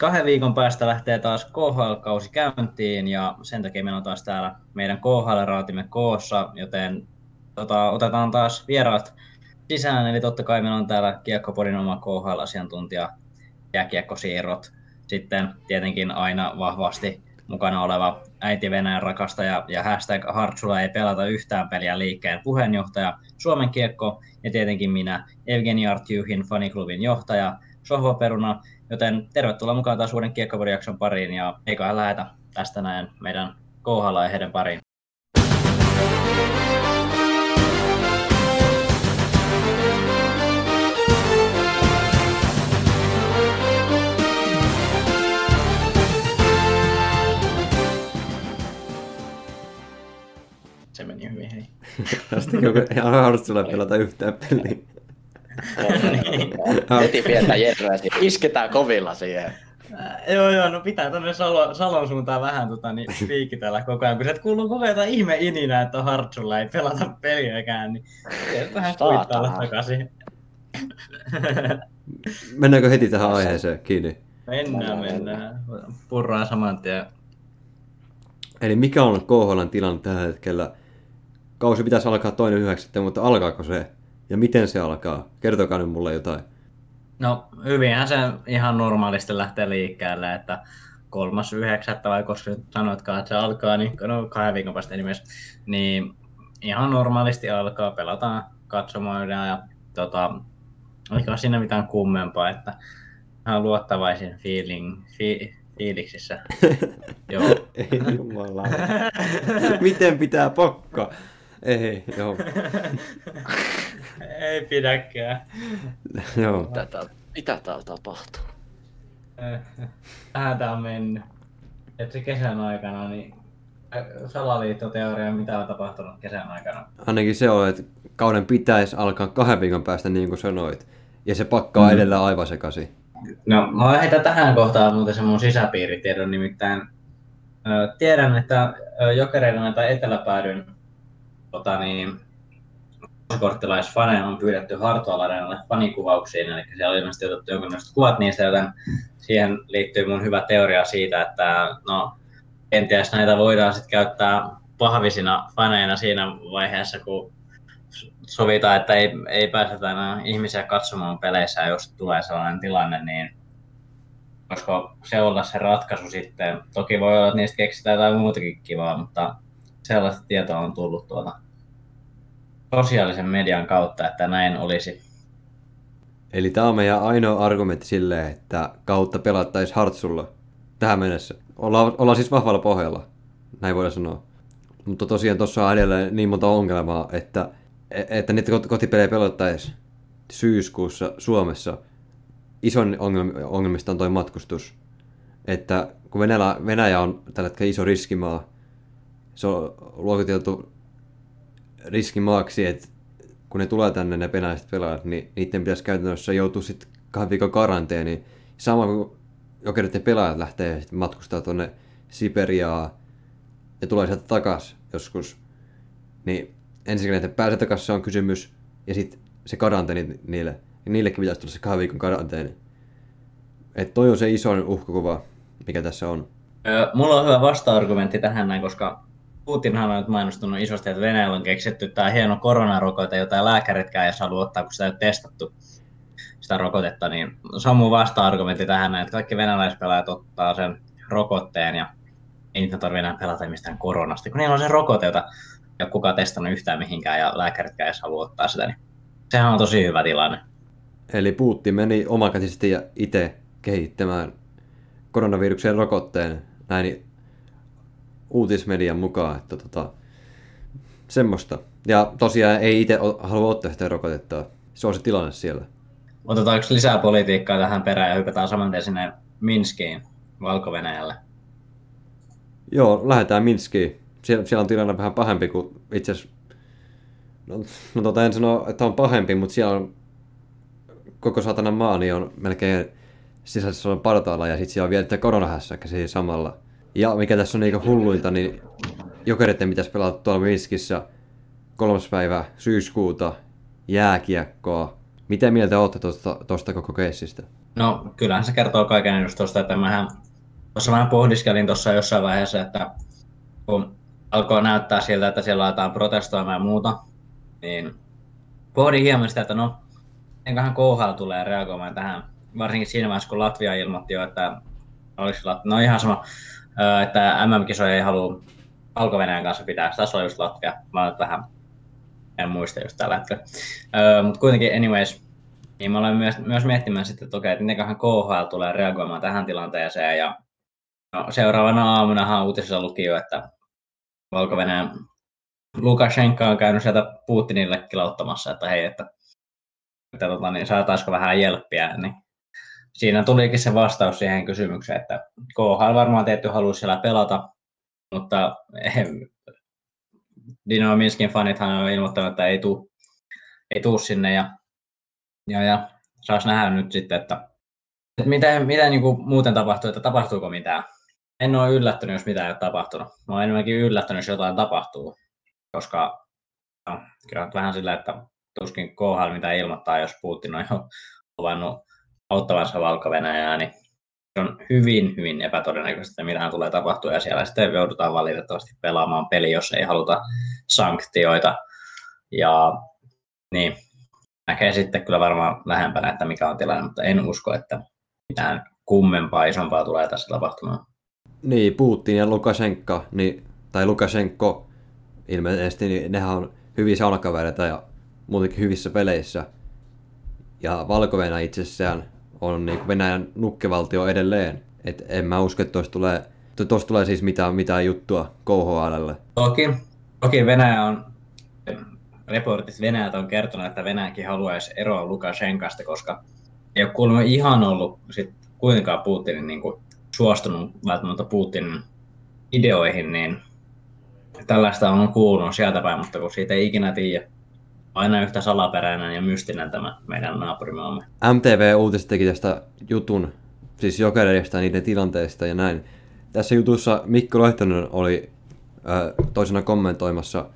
kahden viikon päästä lähtee taas KHL-kausi käyntiin ja sen takia meillä on taas täällä meidän KHL-raatimme koossa, joten tota, otetaan taas vieraat sisään. Eli totta kai meillä on täällä Kiekkopodin oma KHL-asiantuntija jääkiekkosiirrot. Sitten tietenkin aina vahvasti mukana oleva äiti Venäjän rakastaja ja hashtag Hartsula ei pelata yhtään peliä liikkeen puheenjohtaja, Suomen kiekko ja tietenkin minä, Evgeni Artjuhin faniklubin johtaja, Sohva Peruna, joten tervetuloa mukaan taas uuden kiekkopodijakson pariin ja eiköhän lähetä tästä näin meidän KHL-aiheiden pariin. Se meni hyvin, hei. Tästä ihan harrastulla pelata yhtään peliä. Heti pientä jerryä, isketään kovilla siihen. Äh, joo, joo, no pitää tänne Salo, Salon suuntaan vähän tota, niin, piikitellä koko ajan, kun se kuuluu koko ajan ihme ininä, että Hartsulla ei pelata peliäkään, niin vähän kuittailla takaisin. Mennäänkö heti tähän aiheeseen kiinni? Mennään, mennään. Purraa saman tien. Eli mikä on KHLn tilanne tällä hetkellä? Kausi pitäisi alkaa toinen yhdeksättä, mutta alkaako se? Ja miten se alkaa? Kertokaa nyt mulle jotain. No hyvinhän se ihan normaalisti lähtee liikkeelle, että kolmas yhdeksättä vai koska sanoitkaan, että se alkaa, niin no kahden viikon päästä nimessä, niin ihan normaalisti alkaa, pelataan katsomaan ja tota, eikä siinä mitään kummempaa, että ihan luottavaisin feeling, fi, fiiliksissä. Joo. Ei jumala. Miten pitää pokka? Ei, joo. Ei pidäkään. joo. Mitä, täällä, mitä täällä tapahtuu? Tähän tää on mennyt. Et se kesän aikana, niin salaliittoteoria, mitä on tapahtunut kesän aikana? Ainakin se on, että kauden pitäisi alkaa kahden viikon päästä niin kuin sanoit. Ja se pakkaa mm. edelleen aivan sekaisin. No, mä heitän tähän kohtaan muuten sen mun sisäpiiritiedon, nimittäin tiedän, että jokereiden tai eteläpäädyn tota niin, korttilaisfaneja on pyydetty Hartwall Areenalle fanikuvauksiin, eli siellä on ilmeisesti otettu jonkinlaiset kuvat niistä, joten siihen liittyy mun hyvä teoria siitä, että no, kenties näitä voidaan sitten käyttää pahvisina faneina siinä vaiheessa, kun sovitaan, että ei, ei pääsetä enää ihmisiä katsomaan peleissä, jos tulee sellainen tilanne, niin koska se olla se ratkaisu sitten. Toki voi olla, että niistä keksitään jotain muutakin kivaa, mutta sellaista tietoa on tullut tuolta sosiaalisen median kautta, että näin olisi. Eli tämä on meidän ainoa argumentti sille, että kautta pelattaisiin Hartsulla tähän mennessä. Olla, ollaan siis vahvalla pohjalla, näin voidaan sanoa. Mutta tosiaan tuossa on edelleen niin monta ongelmaa, että, että niitä kotipelejä pelattaisiin syyskuussa Suomessa. Ison ongelmista on tuo matkustus. Että kun Venäjä, Venäjä on tällä hetkellä iso riskimaa, se on luokiteltu riskimaaksi, että kun ne tulee tänne ne venäläiset pelaajat, niin niiden pitäisi käytännössä joutua sitten kahden viikon karanteeniin. Sama kuin jokerit pelaajat lähtee matkustaa tuonne Siperiaa ja tulee sieltä takas joskus. Niin ensinnäkin, että pääsee takaisin, se on kysymys. Ja sitten se karanteeni niille. Ja niillekin pitäisi tulla se kahden viikon karanteeni. Että toi on se iso uhkakuva, mikä tässä on. Mulla on hyvä vasta-argumentti tähän näin, koska Putinhan on nyt mainostanut isosti, että Venäjällä on keksitty tämä hieno koronarokote, jota lääkäritkään ei saa ottaa, kun sitä ei ole testattu sitä rokotetta, niin mun vasta-argumentti tähän, että kaikki venäläispelaajat ottaa sen rokotteen ja ei niitä tarvitse enää pelata mistään koronasta, kun niillä on se rokote, jota ei ole kukaan testannut yhtään mihinkään ja lääkäritkään ei saa ottaa sitä, niin sehän on tosi hyvä tilanne. Eli Putin meni omakätisesti ja itse kehittämään koronaviruksen rokotteen näin uutismedian mukaan, että tota, semmoista. Ja tosiaan ei itse halua ottaa sitä rokotetta. Se on se tilanne siellä. Otetaanko lisää politiikkaa tähän perään ja hypätään saman tien sinne Minskiin, valko -Venäjälle? Joo, lähdetään Minskiin. Siellä, siellä on tilanne vähän pahempi kuin itse asiassa... No, no tota en sano, että on pahempi, mutta siellä on koko satana maa niin on melkein sisäisessä partaalla ja sitten siellä on vielä koronahässäkkä siinä samalla. Ja mikä tässä on niinku hulluinta, niin jokereiden pitäisi pelata tuolla Minskissä kolmas päivä syyskuuta jääkiekkoa. Miten mieltä olette tuosta, tuosta koko keissistä? No kyllähän se kertoo kaiken just tuosta, että mähän tuossa vähän pohdiskelin tuossa jossain vaiheessa, että kun alkoi näyttää siltä, että siellä aletaan protestoimaan ja muuta, niin pohdin hieman sitä, että no, enköhän KHL tulee reagoimaan tähän, varsinkin siinä vaiheessa, kun Latvia ilmoitti jo, että olisi Lat- no ihan sama, että MM-kisoja ei halua alko kanssa pitää, tässä on just Latvia, mä olen vähän, en muista just tällä hetkellä. Mutta kuitenkin anyways, niin mä olen myös, myös miettimään sitten, että okei, että mitenköhän KHL tulee reagoimaan tähän tilanteeseen. Ja no, seuraavana aamuna uutisessa luki jo, että valko Lukashenka on käynyt sieltä Putinille kilauttamassa, että hei, että, että tota, niin saataisiko vähän jelppiä. Niin siinä tulikin se vastaus siihen kysymykseen, että KHL varmaan tietty haluaisi siellä pelata, mutta Dino Minskin fanithan on ilmoittanut, että ei tuu, ei tuu sinne ja ja, ja saas nähdä nyt sitten, että, että mitä, mitä niin kuin muuten tapahtuu, että tapahtuuko mitään. En ole yllättynyt, jos mitään ei ole tapahtunut. Mä olen enemmänkin yllättynyt, jos jotain tapahtuu, koska no, kyllä vähän sillä, että tuskin KHL mitä ilmoittaa, jos Putin on jo luvannut auttavansa valko niin se on hyvin, hyvin epätodennäköistä, että mitään tulee tapahtua, ja siellä sitten joudutaan valitettavasti pelaamaan peli, jos ei haluta sanktioita. Ja niin, näkee sitten kyllä varmaan lähempänä, että mikä on tilanne, mutta en usko, että mitään kummempaa, isompaa tulee tässä tapahtumaan. Niin, Putin ja Lukashenko, niin, tai Lukashenko ilmeisesti, niin nehän on hyviä saunakavereita ja muutenkin hyvissä peleissä. Ja valko itsessään on niin Venäjän nukkevaltio edelleen. Et en mä usko, että tuosta tulee, tuosta tulee siis mitään, mitään juttua KHLlle. Toki, toki Venäjä on reportit Venäjältä on kertonut, että Venäjäkin haluaisi eroa Lukashenkasta, koska ei ole kuulemma ihan ollut sit kuitenkaan Putinin niin kuin, suostunut välttämättä Putinin ideoihin, niin tällaista on kuulunut sieltä päin, mutta kun siitä ei ikinä tiedä. Aina yhtä salaperäinen ja mystinen tämä meidän naapurimaamme. MTV Uutiset teki tästä jutun, siis jokereista ja niiden tilanteesta ja näin. Tässä jutussa Mikko Lehtonen oli ö, toisena kommentoimassa –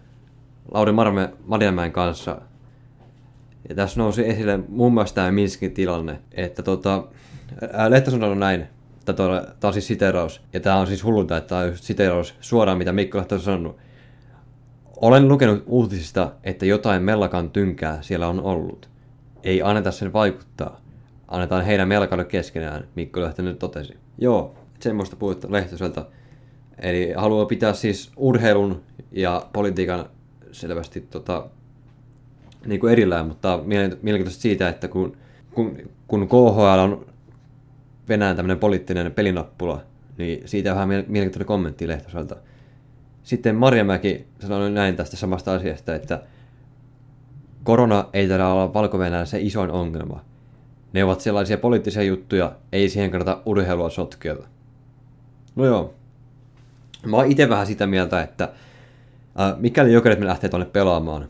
Lauri Marme Madiamäen kanssa. Ja tässä nousi esille muun muassa tämä Minskin tilanne, että tota, Lehto sanoi näin, tämä on siis siteraus, ja tämä on siis hullunta, että tämä on siteraus suoraan, mitä Mikko Lehto on sanonut. Olen lukenut uutisista, että jotain mellakan tynkää siellä on ollut. Ei anneta sen vaikuttaa. Annetaan heidän melkaille keskenään, Mikko Lehtonen totesi. Joo, semmoista puhuttu Lehtoselta. Eli haluaa pitää siis urheilun ja politiikan selvästi tota, niin kuin erillään, mutta mielenkiintoista siitä, että kun, kun, kun KHL on Venäjän tämmöinen poliittinen pelinappula, niin siitä vähän mielenkiintoinen kommentti Lehtoselta. Sitten Marjamäki sanoi näin tästä samasta asiasta, että korona ei tällä olla valko se isoin ongelma. Ne ovat sellaisia poliittisia juttuja, ei siihen kannata urheilua sotkea. No joo. Mä oon itse vähän sitä mieltä, että äh, mikäli jokerit me lähtee tuonne pelaamaan,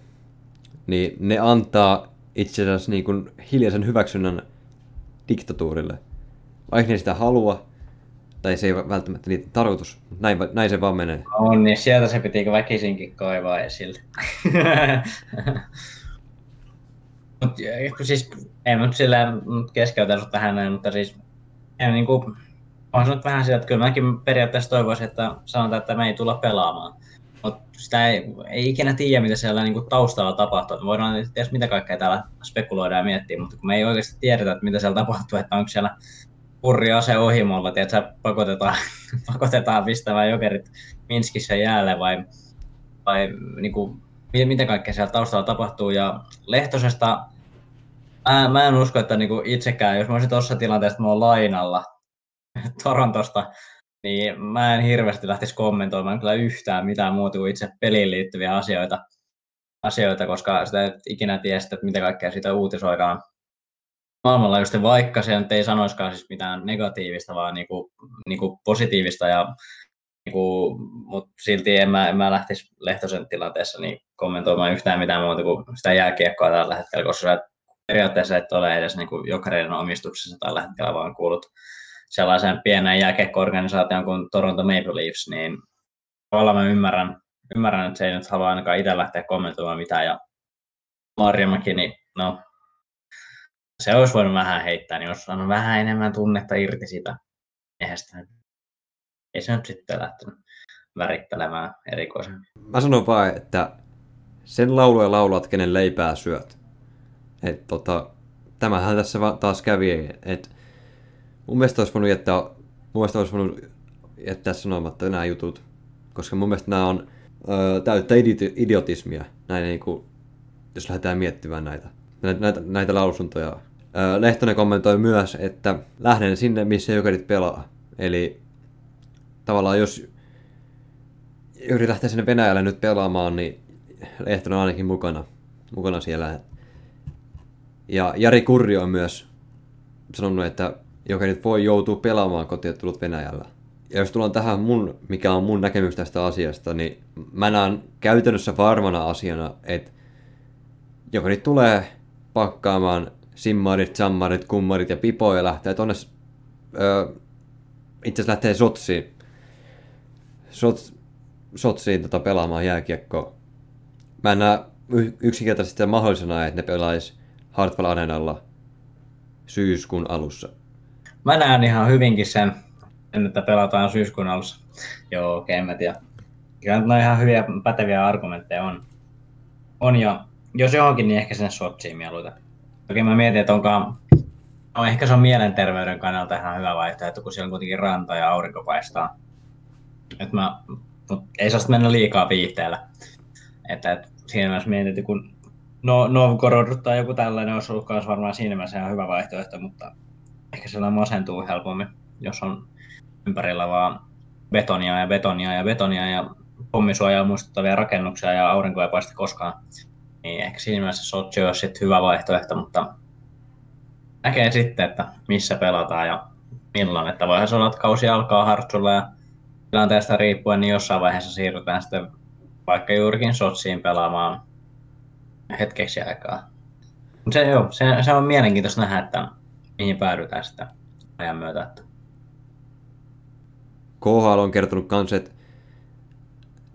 niin ne antaa itse asiassa niin kuin hiljaisen hyväksynnän diktatuurille. Vaikka ne sitä halua, tai se ei välttämättä niitä tarkoitus, näin, näin se vaan menee. On, niin sieltä se piti väkisinkin kaivaa esille. Mut, siis, en nyt sillä keskeytä tähän, mutta siis en niin kuin, on nyt vähän sillä, että kyllä mäkin periaatteessa toivoisin, että sanotaan, että me ei tulla pelaamaan mutta sitä ei, ei ikinä tiedä, mitä siellä niin kuin taustalla tapahtuu. Me voidaan tietysti mitä kaikkea täällä spekuloida ja miettiä, mutta kun me ei oikeasti tiedetä, että mitä siellä tapahtuu, että onko siellä purri ase ohimolla, että pakotetaan, pakotetaan pistämään jokerit Minskissä jäälle vai, vai niin kuin, mitä kaikkea siellä taustalla tapahtuu. Ja Lehtosesta mä, mä en usko, että niin kuin itsekään, jos mä olisin tuossa tilanteessa, että mä oon lainalla Torontosta, niin mä en hirveästi lähtisi kommentoimaan kyllä yhtään mitään muuta kuin itse peliin liittyviä asioita, asioita koska sitä ei ikinä tiedä että mitä kaikkea siitä uutisoidaan maailmanlaajuisesti, vaikka se ei sanoiskaan siis mitään negatiivista, vaan niinku, niinku positiivista, ja, niinku, mutta silti en mä, en mä lähtisi Lehtosen tilanteessa niin kommentoimaan yhtään mitään muuta kuin sitä jääkiekkoa tällä hetkellä, koska periaatteessa et ole edes niinku jokainen omistuksessa tällä hetkellä, vaan kuulut sellaisen pienen jääkiekko-organisaation kuin Toronto Maple Leafs, niin tavallaan mä ymmärrän, ymmärrän, että se ei nyt halua ainakaan itse lähteä kommentoimaan mitään, ja Marjamäki, niin no, se olisi voinut vähän heittää, niin olisi saanut vähän enemmän tunnetta irti sitä miehestä. Ei se nyt sitten lähtenyt värittelemään erikoisen. Mä sanon vaan, että sen lauluja laulat, kenen leipää syöt. Et tota, tämähän tässä taas kävi, että mun mielestä olisi voinut jättää, mun mielestä olisi voinut jättää sanomatta nämä jutut, koska mun mielestä nämä on ö, täyttä idiotismia, näin niin kuin, jos lähdetään miettimään näitä, näitä, näitä lausuntoja. Lehtonen kommentoi myös, että lähden sinne, missä jokerit pelaa. Eli tavallaan jos Jyri lähtee sinne Venäjälle nyt pelaamaan, niin Lehtonen on ainakin mukana, mukana siellä. Ja Jari Kurri on myös sanonut, että Jokerit voi joutua pelaamaan kotiottelut Venäjällä. Ja jos tullaan tähän mun, mikä on mun näkemys tästä asiasta, niin mä näen käytännössä varmana asiana, että Jokerit tulee pakkaamaan simmarit, sammarit, kummarit ja pipoja ja lähtee tonne, itse asiassa lähtee Sotsiin, Sots, Sotsiin tota, pelaamaan jääkiekkoa. Mä en näe yksinkertaisesti mahdollisena, että ne pelaisi Hartwell Arenalla syyskuun alussa. Mä näen ihan hyvinkin sen, että pelataan syyskuun alussa. Joo, okei, okay, mä tiedän. Kyllä on ihan hyviä, päteviä argumentteja on. On jo, jos johonkin, niin ehkä sen Sotsiin mieluita. Toki mä mietin, että onko, no ehkä se on mielenterveyden kannalta ihan hyvä vaihtoehto, kun siellä on kuitenkin ranta ja aurinko paistaa. Et mä, mut ei saa mennä liikaa viihteellä. Että, että siinä mielessä mietin, että kun no, Novgorod tai joku tällainen olisi ollut myös varmaan siinä mielessä ihan hyvä vaihtoehto, mutta ehkä siellä masentuu helpommin, jos on ympärillä vaan betonia ja betonia ja betonia ja pommisuojaa muistuttavia rakennuksia ja aurinko ei paista koskaan. Niin ehkä siinä mielessä Sochi olisi sitten hyvä vaihtoehto, mutta näkee sitten, että missä pelataan ja milloin. Että voihan se olla, että kausi alkaa Hartsulla ja tilanteesta riippuen, niin jossain vaiheessa siirrytään sitten vaikka juurikin Sotsiin pelaamaan hetkeksi aikaa. Se, joo, se, se, on mielenkiintoista nähdä, että mihin päädytään sitä ajan myötä. KHL on kertonut myös, että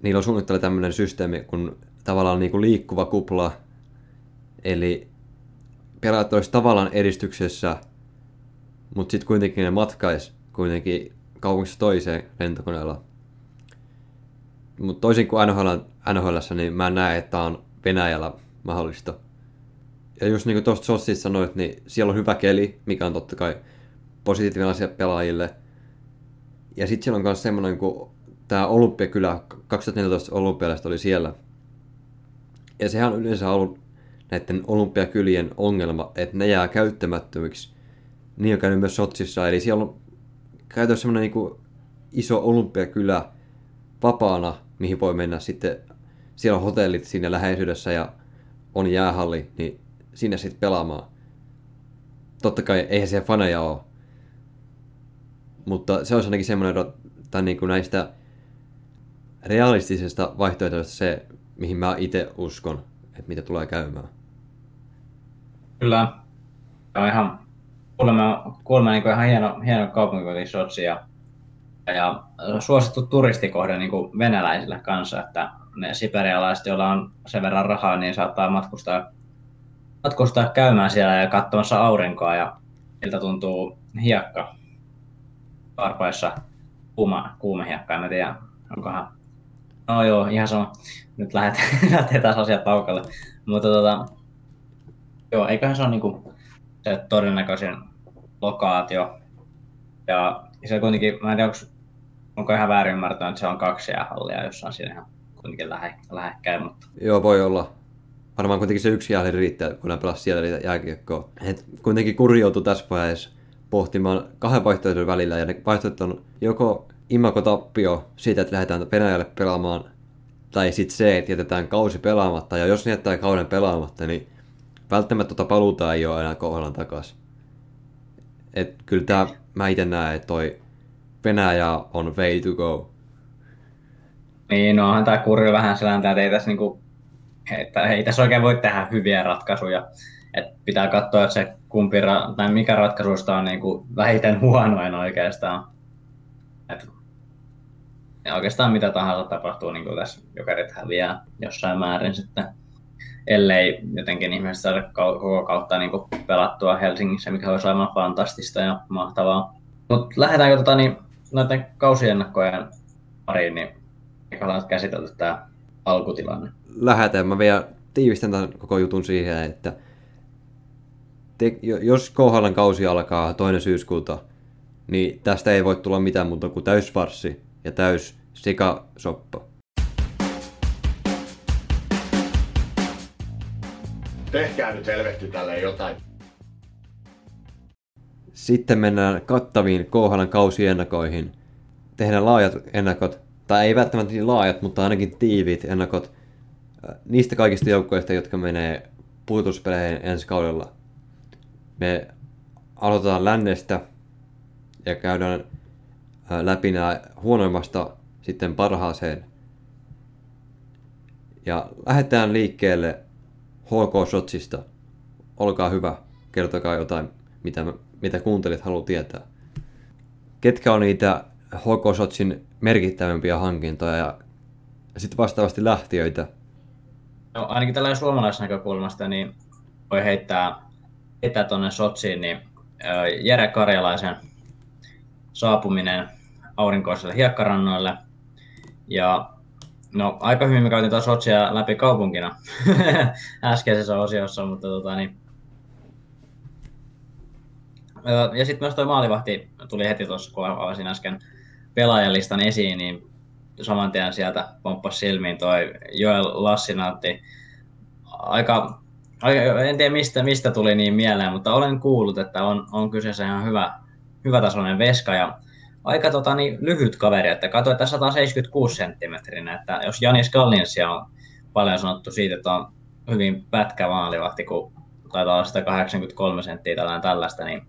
niillä on suunnitteilla tämmöinen systeemi, kun tavallaan niin kuin liikkuva kupla, eli pelaajat olisi tavallaan edistyksessä, mutta sitten kuitenkin ne matkais kuitenkin kaupungissa toiseen lentokoneella. Mutta toisin kuin NHL, NHL, niin mä näen, että on Venäjällä mahdollista. Ja just niin kuin tuosta Sossissa sanoit, niin siellä on hyvä keli, mikä on totta kai positiivinen asia pelaajille. Ja sitten siellä on myös semmoinen, kun tämä Olympiakylä, 2014 olympialaista oli siellä. Ja sehän on yleensä ollut näiden olympiakylien ongelma, että ne jää käyttämättömiksi. Niin on käynyt myös Sotsissa, eli siellä on käytössä semmoinen niin iso olympiakylä vapaana, mihin voi mennä sitten. Siellä on hotellit siinä läheisyydessä ja on jäähalli, niin sinne sitten pelaamaan. Totta kai eihän siellä faneja ole. Mutta se olisi ainakin semmoinen, tai niin näistä realistisesta vaihtoehtoista se, mihin mä itse uskon, että mitä tulee käymään. Kyllä. Tämä on ihan kuulemma, kuulemma niin ihan hieno, hieno kaupunki Sotsi ja, ja suosittu turistikohde niin kuin venäläisille kanssa, että ne siperialaiset, joilla on sen verran rahaa, niin saattaa matkustaa, matkustaa käymään siellä ja katsomassa aurinkoa ja miltä tuntuu hiekka varpaissa kuuma, kuuma hiekka, en tiedä, onkohan No joo, ihan sama. Nyt lähdetään taas asiat paukalle. Mutta tota, joo, eiköhän se ole niinku se todennäköisin lokaatio. Ja se kuitenkin, mä en tiedä, onko, onko ihan väärin ymmärtänyt, että se on kaksi jäähallia jossain siinä ihan kuitenkin lähe, lähekkäin. Mutta... Joo, voi olla. Varmaan kuitenkin se yksi jäähalli riittää, kun ne pelasi siellä jääkiekkoa. Et kuitenkin kuri joutui tässä vaiheessa pohtimaan kahden vaihtoehdon välillä, ja ne vaihtoehdot on joko imakotappio siitä, että lähdetään Venäjälle pelaamaan, tai sitten se, että jätetään kausi pelaamatta, ja jos jättää kauden pelaamatta, niin välttämättä tota paluuta ei ole enää kohdalan takaisin. Et kyllä tää, mä itse näen, että toi Venäjä on way to go. Niin, no onhan tää kurri vähän sellainen, että ei tässä, niinku, että ei tässä oikein voi tehdä hyviä ratkaisuja. Et pitää katsoa, että se kumpi, tai mikä ratkaisuista on niinku vähiten huonoin oikeastaan. Et, ja oikeastaan mitä tahansa tapahtuu, niin kuin tässä jokerit häviää jossain määrin sitten ellei jotenkin ihmiset saada koko kautta niin kuin pelattua Helsingissä, mikä olisi aivan fantastista ja mahtavaa. Mutta lähdetäänkö tota, niin, noiden kausiennakkojen pariin, niin eikä ollaan käsitelty tämä alkutilanne. Lähetään. Mä vielä tiivistän tämän koko jutun siihen, että te, jos KHLn kausi alkaa toinen syyskuuta, niin tästä ei voi tulla mitään muuta kuin täysvarssi ja täys sikasoppa. Tehkää nyt helvetti tälle jotain. Sitten mennään kattaviin KHLn kausiennakoihin. Tehdään laajat ennakot, tai ei välttämättä niin laajat, mutta ainakin tiiviit ennakot äh, niistä kaikista joukkoista, jotka menee puutuspeleihin ensi kaudella. Me aloitetaan lännestä ja käydään äh, läpi nämä huonoimmasta sitten parhaaseen. Ja lähdetään liikkeelle HK Shotsista. Olkaa hyvä, kertokaa jotain, mitä, mitä kuuntelit haluaa tietää. Ketkä on niitä HK Shotsin merkittävimpiä hankintoja ja sitten vastaavasti lähtiöitä? No, ainakin tällä suomalaisnäkökulmasta niin voi heittää, heittää tuonne Sotsiin, niin Jere Karjalaisen saapuminen aurinkoiselle hiekkarannoille. Ja no, aika hyvin me käytiin taas Sotsia läpi kaupunkina äskeisessä osiossa, mutta tota, niin, ja sitten myös tuo maalivahti tuli heti tuossa, kun avasin äsken pelaajalistan esiin, niin saman tien sieltä pomppasi silmiin toi Joel Lassinantti. Aika, aika, en tiedä mistä, mistä tuli niin mieleen, mutta olen kuullut, että on, on kyseessä ihan hyvä, hyvä tasoinen veska ja aika tota, niin, lyhyt kaveri, että katsoin, että 176 senttimetrinä, että jos Janis Kallinsia on paljon sanottu siitä, että on hyvin pätkä maalivahti, kun taitaa olla 183 senttiä tai tällaista, niin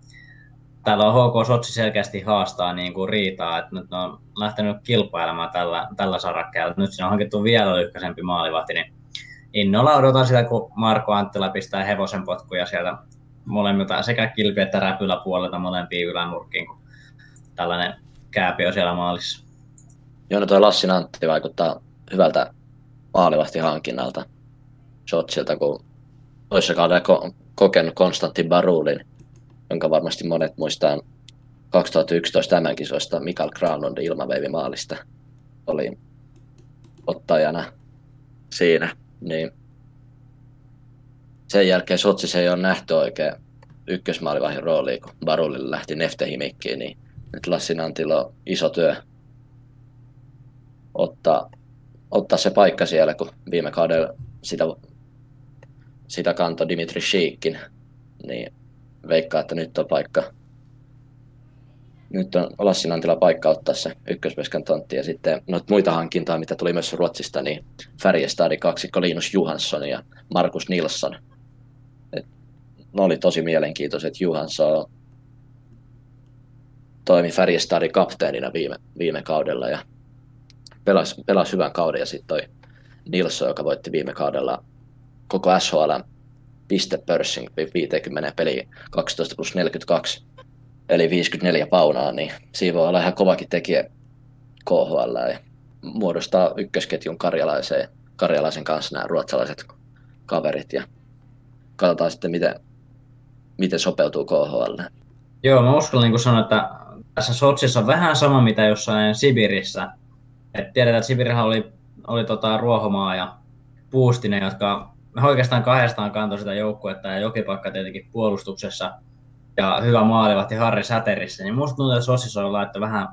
täällä on HK Sotsi selkeästi haastaa niin kuin riitaa, että nyt on lähtenyt kilpailemaan tällä, tällä sarakkeella. Nyt siinä on hankittu vielä lyhkäisempi maalivahti, niin innolla odotan sitä, kun Marko Anttila pistää hevosen potkuja sieltä molemmilta sekä kilpi- että räpyläpuolelta molempiin ylänurkkiin, kun tällainen kääpi siellä maalissa. Joo, no toi Lassin Antti vaikuttaa hyvältä maalivahtihankinnalta Shotsilta, kun toisessa kaudella ko- kokenut Konstantin Barulin jonka varmasti monet muistaa 2011 MM-kisoista Mikael Granlundin ilmaveivimaalista oli ottajana siinä, niin sen jälkeen Sotsissa ei ole nähty oikein ykkösmaalivahin rooliin, kun Barulille lähti Neftehimikkiin, niin nyt Lassin Antilla on iso työ ottaa, ottaa se paikka siellä, kun viime kaudella sitä, sitä kantoi Dimitri Shiikin, niin veikkaa, että nyt on paikka. Nyt on Lassin Antila paikka ottaa se ykköspeskan tontti ja sitten noita muita hankintoja, mitä tuli myös Ruotsista, niin Färjestadin kaksikko Linus Johansson ja Markus Nilsson. Et ne oli tosi mielenkiintoiset. Johansson toimi Färjestadin kapteenina viime, viime kaudella ja pelasi, pelasi hyvän kauden ja sitten toi Nilsson, joka voitti viime kaudella koko SHL pistepörssin 50 peli 12 plus 42, eli 54 paunaa, niin siinä voi olla ihan kovakin tekijä KHL ja muodostaa ykkösketjun karjalaiseen, karjalaisen kanssa nämä ruotsalaiset kaverit ja katsotaan sitten miten, miten sopeutuu KHL. Joo, mä uskallan niin sanoa, että tässä Sotsissa on vähän sama mitä jossain Sibirissä. Et tiedetään, että Sibirihän oli, oli tota Ruohomaa ja Puustinen, jotka oikeastaan kahdestaan kantoi sitä joukkuetta ja Jokipakka tietenkin puolustuksessa ja hyvä maalivahti Harri Säterissä, niin musta tuntuu, että Sossissa on laittu vähän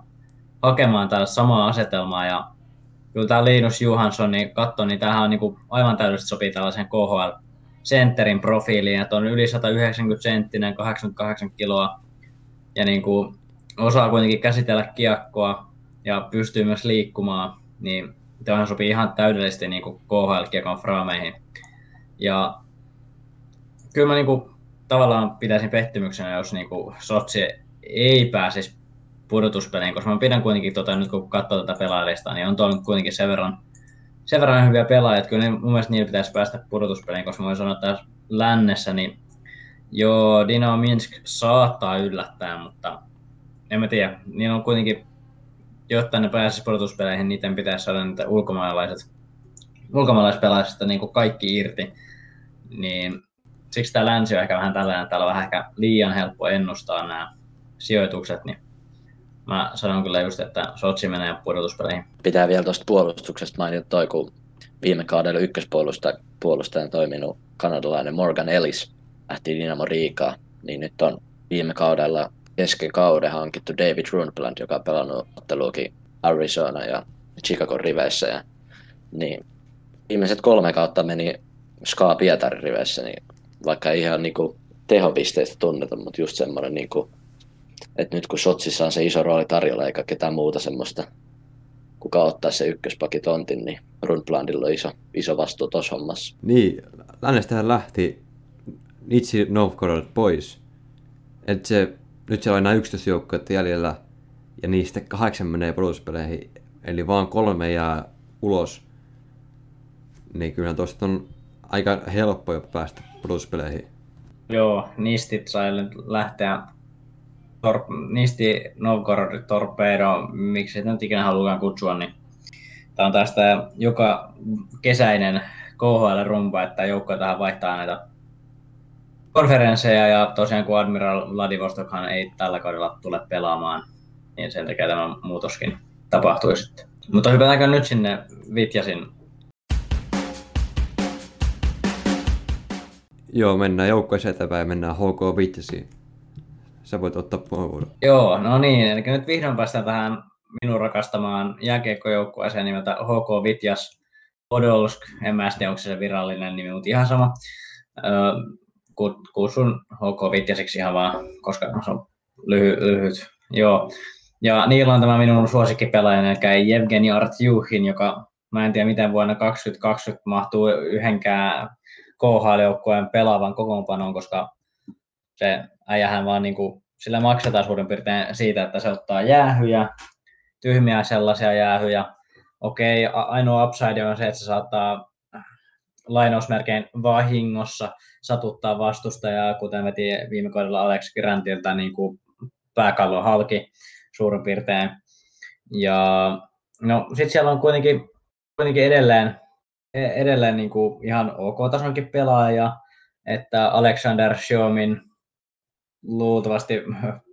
hakemaan tällaista samaa asetelmaa ja kyllä tämä Linus Johansson, niin katso, niin tämähän on niin kuin aivan täydellisesti sopii tällaisen KHL sentterin profiiliin, että on yli 190 senttinen, 88 kiloa ja niin kuin osaa kuitenkin käsitellä kiekkoa ja pystyy myös liikkumaan, niin tämä sopii ihan täydellisesti niin kuin KHL-kiekon fraameihin. Ja kyllä mä niinku, tavallaan pitäisin pettymyksenä, jos niinku Sotsi ei pääsisi pudotuspeliin, koska mä pidän kuitenkin, tota, nyt kun katsoo tätä pelaajista, niin on tuolla kuitenkin sen verran, sen verran hyviä pelaajia, että kyllä ne, mun mielestä niillä pitäisi päästä pudotuspeliin, koska mä voin sanoa, että lännessä, niin joo, Dino Minsk saattaa yllättää, mutta en mä tiedä, niin on kuitenkin, jotta ne pääsisi pudotuspeleihin, niiden pitäisi saada niitä ulkomaalaiset, ulkomaalaispelaajista niin kuin kaikki irti niin siksi tämä länsi on ehkä vähän tällainen, että täällä on vähän ehkä liian helppo ennustaa nämä sijoitukset, niin mä sanon kyllä just, että Sotsi menee pudotuspeleihin. Pitää vielä tuosta puolustuksesta mainita toi, kun viime kaudella ykköspuolustajan toiminut kanadalainen Morgan Ellis lähti Dynamo Riikaa, niin nyt on viime kaudella kesken kauden hankittu David Rundblad, joka on pelannut otteluakin Arizona ja Chicago riveissä. Ja, niin viimeiset kolme kautta meni Ska Pietarin riveissä, niin vaikka ei ihan niinku tehopisteistä tunneta, mutta just semmoinen, niinku, että nyt kun Sotsissa on se iso rooli tarjolla eikä ketään muuta semmoista, kuka ottaa se ykköspakitontin, niin Rundblandilla on iso, iso vastuu tuossa hommassa. Niin, lännestähän lähti Nitsi Novgorod pois. Et se, nyt siellä on enää 11 joukkuetta jäljellä ja niistä kahdeksan menee pudotuspeleihin, eli vaan kolme jää ulos. Niin kyllähän tuosta on aika helppo jo päästä pudotuspeleihin. Joo, Nistit sai lähteä Tor- Nisti Novgorod Torpedo, miksi sitä nyt ikinä halutaan kutsua, niin tämä on tästä joka kesäinen KHL-rumpa, että joukkoja tähän vaihtaa näitä konferensseja ja tosiaan kun Admiral Vladivostokhan ei tällä kaudella tule pelaamaan, niin sen takia tämä muutoskin tapahtui sitten. Mutta hypätäänkö nyt sinne Vitjasin Joo, mennään joukkoissa eteenpäin ja mennään HK Vitjasiin. Sä voit ottaa puheenvuoron. Joo, no niin, eli nyt vihdoin päästään tähän minun rakastamaan jääkiekkojoukkueeseen nimeltä HK Vitjas Podolsk. En mä tiedä, onko se virallinen nimi, mutta ihan sama. Öö, kutsun HK Vitjasiksi ihan vaan, koska se on lyhy- lyhyt. Joo. Ja niillä on tämä minun suosikkipelaaja, eli Evgeni Artjuhin, joka mä en tiedä miten vuonna 2020 mahtuu yhdenkään KHL-joukkueen pelaavan kokoonpanoon, koska se äijähän vaan niin kuin, sillä maksetaan suurin piirtein siitä, että se ottaa jäähyjä, tyhmiä sellaisia jäähyjä. Okei, ainoa upside on se, että se saattaa lainausmerkein vahingossa satuttaa vastustajaa, kuten veti viime kaudella Alex Grantilta niin kuin pääkallon halki suurin piirtein. Ja no sitten siellä on kuitenkin, kuitenkin edelleen, edelleen niin kuin ihan ok-tasonkin pelaaja, että Alexander Shomin luultavasti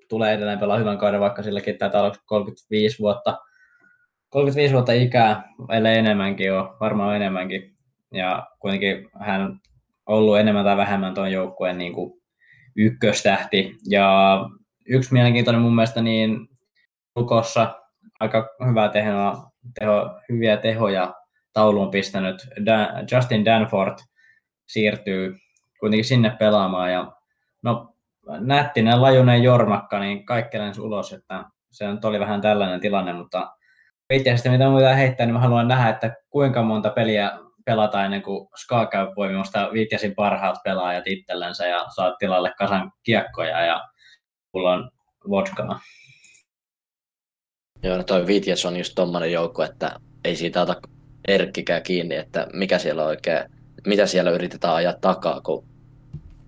tulee edelleen pelaa hyvän kauden, vaikka silläkin taitaa olla 35 vuotta, 35 vuotta ikää, ellei enemmänkin ole, varmaan enemmänkin. Ja kuitenkin hän ollut enemmän tai vähemmän tuon joukkueen niin kuin ykköstähti. Ja yksi mielenkiintoinen mun mielestä niin Lukossa aika hyvää tehoa, teho, hyviä tehoja tauluun pistänyt Dan, Justin Danford siirtyy kuitenkin sinne pelaamaan. Ja no, nättinen, lajunen jormakka, niin kaikki lensi ulos, että se nyt oli vähän tällainen tilanne, mutta itse mitä muuta heittää, niin mä haluan nähdä, että kuinka monta peliä pelataan ennen kuin Ska käy poimimasta Vitjasin parhaat pelaajat itsellensä ja saa tilalle kasan kiekkoja ja mulla on vodkaa. Joo, no toi Vitjas on just tommonen joukko, että ei siitä ota erkkikään kiinni, että mikä siellä on oikein, mitä siellä yritetään ajaa takaa, kun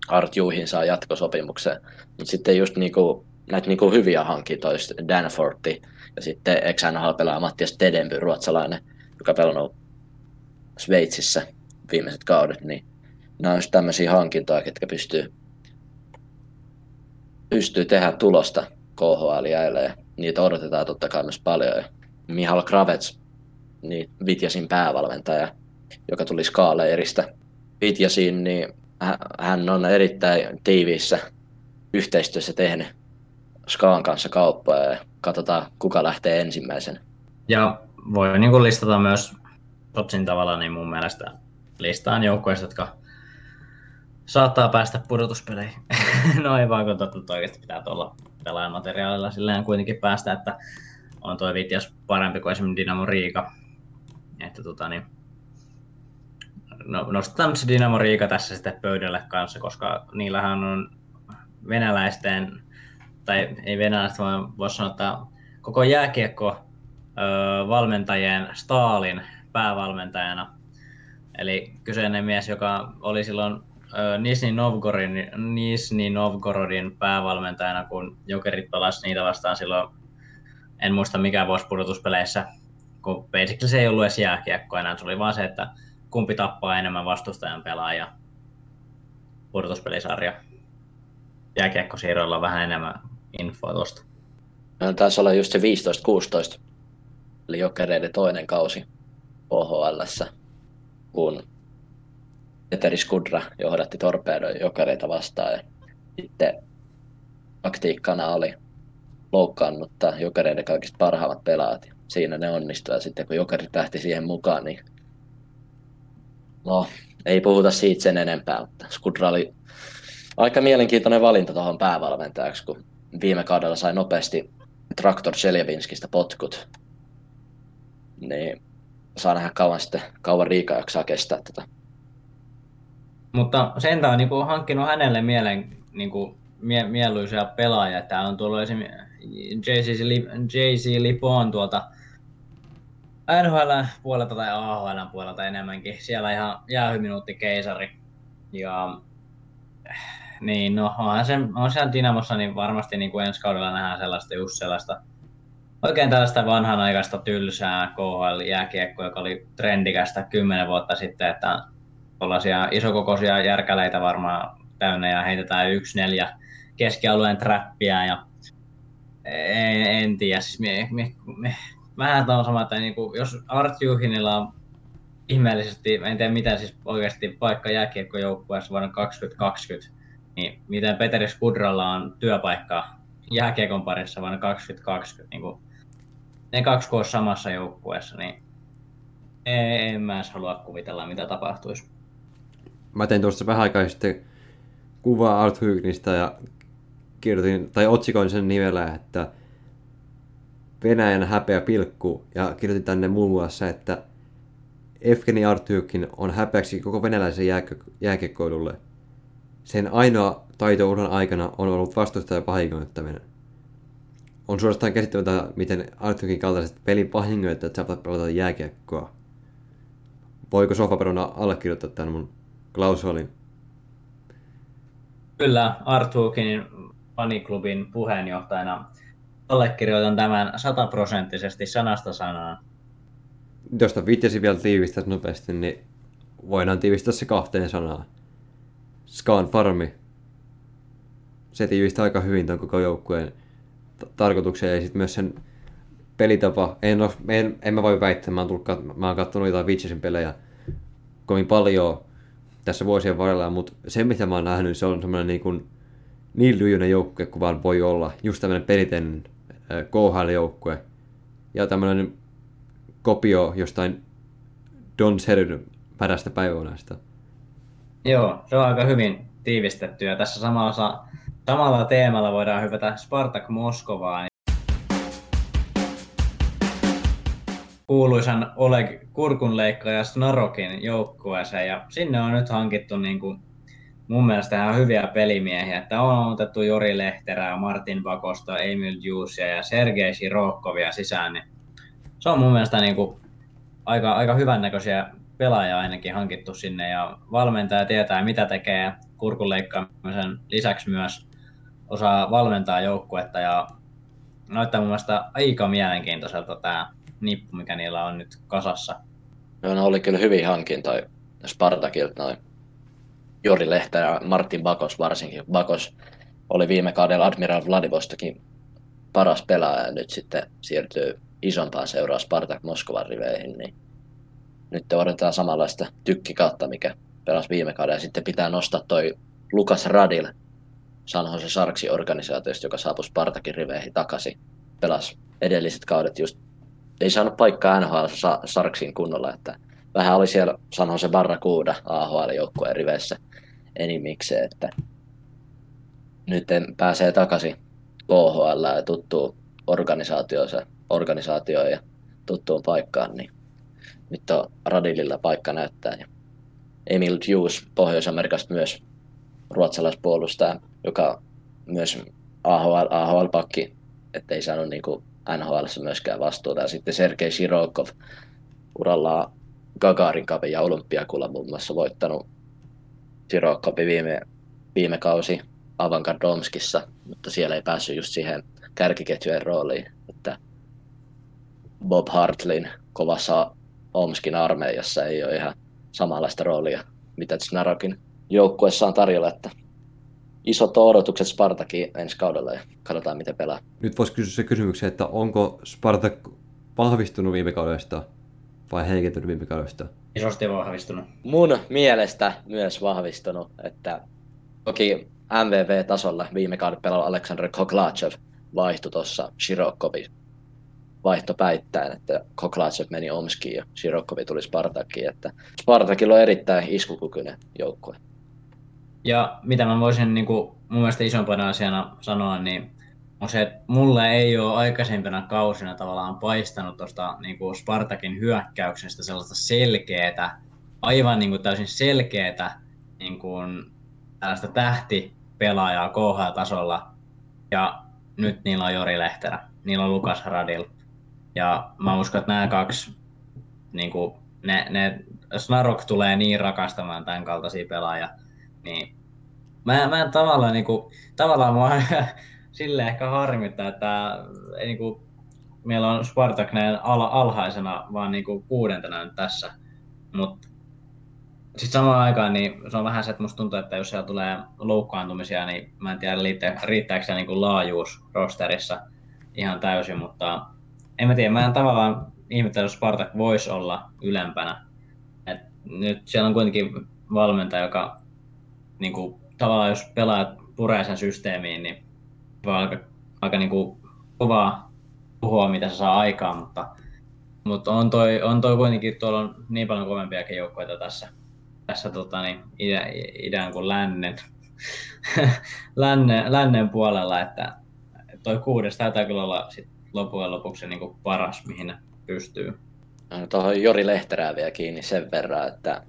Art Juhin saa jatkosopimuksen. Mutta sitten just niinku, näitä niinku hyviä hankintoja, Danforti ja sitten ex pelaaja Mattias Tedenby, ruotsalainen, joka pelannut Sveitsissä viimeiset kaudet, niin nämä on tämmöisiä hankintoja, ketkä pystyy, pystyy tehdä tulosta KHL ja niitä odotetaan totta kai myös paljon. Ja Mihal Kravets, niin Vitjasin päävalmentaja, joka tuli Skaaleeristä Vitjasiin, niin hän on erittäin tiiviissä yhteistyössä tehnyt Skaan kanssa kauppaa ja katsotaan kuka lähtee ensimmäisen. Ja voi niin kuin listata myös Totsin tavalla, niin mun mielestä listaan joukkueista, jotka saattaa päästä pudotuspeleihin. no ei vaan, kun totta oikeasti pitää tuolla pelaajamateriaalilla silleen kuitenkin päästä, että on tuo Vitjas parempi kuin esimerkiksi Dynamo Riika. Että tota, niin, no, nostetaan se Dynamo Riika tässä sitten pöydälle kanssa, koska niillähän on venäläisten, tai ei venäläistä, vaan voisi sanoa, että koko jääkiekko valmentajien Stalin päävalmentajana. Eli kyseinen mies, joka oli silloin Nisni Novgorodin, Nisni Novgorodin päävalmentajana, kun Jokerit pelasi niitä vastaan silloin, en muista mikä vuosi pudotuspeleissä, kun basically se ei ollut edes jääkiekko enää, se oli vaan se, että kumpi tappaa enemmän vastustajan pelaajia. pudotuspelisarja. Jääkiekkosiirroilla on vähän enemmän infoa tuosta. Taisi olla just se 15-16, eli jokereiden toinen kausi OHL, kun Peteri Skudra johdatti torpeedon jokereita vastaan. Ja sitten taktiikkana oli loukkaannuttaa jokereiden kaikista parhaimmat pelaat. Siinä ne onnistuivat. Sitten kun jokerit lähti siihen mukaan, niin no, ei puhuta siitä sen enempää, mutta Skudra oli aika mielenkiintoinen valinta tuohon päävalmentajaksi, kun viime kaudella sai nopeasti Traktor Seljevinskistä potkut. Niin saa nähdä kauan sitten, kauan Riika jaksaa kestää tätä. Mutta sentään on niin kuin, hankkinut hänelle mielen niin kuin, mie- mieluisia pelaajia. Täällä on tullut esimerkiksi JC Lipon tuolta NHL puolelta tai AHL puolelta enemmänkin. Siellä ihan jäähyminuutti keisari. Ja niin, no onhan se, on siellä Dynamossa, niin varmasti niin kuin ensi kaudella nähdään sellaista just sellaista oikein tällaista vanhanaikaista tylsää KHL-jääkiekkoa, joka oli trendikästä kymmenen vuotta sitten, että tuollaisia isokokoisia järkäleitä varmaan täynnä ja heitetään yksi neljä keskialueen trappia ja en, en tiedä, siis me, me, me, vähän on sama, että niin kuin, jos Art Juhinilla on ihmeellisesti, en tiedä mitä siis oikeasti paikka jääkiekkojoukkueessa vuonna 2020, niin miten Peteri Skudralla on työpaikka jääkiekon parissa vuonna 2020, niin kuin, ne kaksi kun samassa joukkueessa, niin en, mä edes halua kuvitella, mitä tapahtuisi. Mä tein tuossa vähän aikaa sitten kuvaa Art Hygnistä ja kirjoitin, tai otsikoin sen nimellä, että Venäjän häpeä pilkku, ja kirjoitin tänne muun muassa, että Evgeni Artyukin on häpeäksi koko venäläisen jääkiekkoilulle. Sen ainoa taito uran aikana on ollut vastustajan vahingoittaminen. On suorastaan käsittämätöntä, miten Artyukin kaltaiset pelin vahingoittajat saavat pelata jääkiekkoa. Voiko Sofaperona allekirjoittaa tämän mun klausuolin? Kyllä, Artuukin faniklubin puheenjohtajana allekirjoitan tämän sataprosenttisesti sanasta sanaan. Jos viittasi vielä tiivistää nopeasti, niin voidaan tiivistää se kahteen sanaan. Scan Farmi. Se tiivistää aika hyvin tuon koko joukkueen t- tarkoituksen ja sitten myös sen pelitapa. En, ole, en, en mä voi väittää, mä oon, tullut, mä oon katsonut jotain Witchesin pelejä kovin paljon tässä vuosien varrella, mutta se mitä mä oon nähnyt, se on semmoinen niin, kuin, niin lyijyinen joukkue kuin vaan voi olla. Just tämmöinen perinteinen KHL-joukkue. Ja tämmöinen kopio jostain Don Seryn pärästä päiväunasta. Joo, se on aika hyvin tiivistetty ja tässä samalla, samalla teemalla voidaan hypätä Spartak Moskovaan. kuuluisan Oleg Kurkunleikkaaja Snarokin joukkueeseen ja sinne on nyt hankittu niin kuin, mun mielestä ihan hyviä pelimiehiä, että on otettu Jori Lehterää, Martin Bakosta, Emil Juusia ja Sergei Sirokovia sisään, niin se on mun mielestä niin kuin, aika, aika hyvännäköisiä pelaajia ainakin hankittu sinne ja valmentaja tietää mitä tekee kurkunleikkaamisen lisäksi myös osaa valmentaa joukkuetta ja näyttää mun mielestä aika mielenkiintoiselta tämä nippu, mikä niillä on nyt kasassa. Joo, ne oli kyllä hyvin hankintoja Spartakilta noin. Jori Lehtä ja Martin Bakos varsinkin. Bakos oli viime kaudella Admiral Vladivostokin paras pelaaja ja nyt sitten siirtyy isompaan seuraa Spartak Moskovan riveihin, niin nyt odotetaan samanlaista tykkikautta, mikä pelasi viime kaudella. Ja sitten pitää nostaa toi Lukas Radil San Jose Sarksi organisaatiosta, joka saapui Spartakin riveihin takaisin. Pelasi edelliset kaudet just ei saanut paikkaa NHL Sarksin kunnolla, että vähän oli siellä San se Barracuda AHL-joukkueen riveissä enimikseen, että nyt pääsee takaisin KHL ja tuttuun organisaatioon, organisaatioon ja tuttuun paikkaan, niin nyt on Radililla paikka näyttää. Ja Emil Hughes Pohjois-Amerikasta myös ruotsalaispuolustaja, joka myös AHL, AHL-pakki, ettei saanut niinku NHL myöskään vastuuta. Ja sitten Sergei Shirokov urallaan Gagarin Cupin ja Olympiakulla muun muassa voittanut Shirokov viime, viime kausi Avangardomskissa, mutta siellä ei päässyt just siihen kärkiketjujen rooliin, että Bob Hartlin kovassa Omskin armeijassa ei ole ihan samanlaista roolia, mitä Snarokin joukkueessa on tarjolla, että isot odotukset Spartakin ensi kaudella ja katsotaan miten pelaa. Nyt voisi kysyä se kysymyksen, että onko Spartak vahvistunut viime kaudesta vai heikentynyt viime kaudesta? Isosti vahvistunut. Mun mielestä myös vahvistunut, että toki MVV-tasolla viime kauden pelannut Aleksandr Koklachev vaihtui tuossa Shirokovin vaihto päittäin, että Koklachev meni Omskiin ja Shirokovi tuli Spartakiin, että Spartakilla on erittäin iskukykyinen joukkue. Ja mitä mä voisin niin kuin, mun mielestä isompana asiana sanoa, niin on se, että mulle ei ole aikaisempina kausina tavallaan paistanut tuosta niin kuin Spartakin hyökkäyksestä sellaista selkeää, aivan niin kuin täysin selkeää niin kuin, tällaista tähtipelaajaa KH-tasolla. Ja nyt niillä on Jori Lehterä, niillä on Lukas Radil. Ja mä uskon, että nämä kaksi, niin kuin, ne, ne Snarok tulee niin rakastamaan tämän kaltaisia pelaajia, niin mä, mä tavallaan, niin kuin, tavallaan mua sille ehkä harmittaa, että niin kuin, meillä on Spartak näin al, alhaisena vaan niin kuin kuudentena nyt tässä, mutta sitten samaan aikaan niin se on vähän se, että musta tuntuu, että jos siellä tulee loukkaantumisia, niin mä en tiedä riittää, riittääkö se niin laajuus rosterissa ihan täysin, mutta en mä tiedä, mä en tavallaan ihmettele, jos Spartak voisi olla ylempänä. Et nyt siellä on kuitenkin valmentaja, joka niin kuin, tavallaan jos pelaajat puree sen systeemiin, niin voi aika, aika niin kuin, kovaa puhua, mitä se saa aikaan, mutta, mutta on, toi, on toi kuitenkin, tuolla on niin paljon kovempiakin joukkoja tässä, tässä tota, niin, idän, idän kuin lännen, lännen, lännen puolella, että toi kuudes taitaa kyllä olla sit loppujen lopuksi niin kuin paras, mihin ne pystyy. Tuohon Jori Lehterää vielä kiinni sen verran, että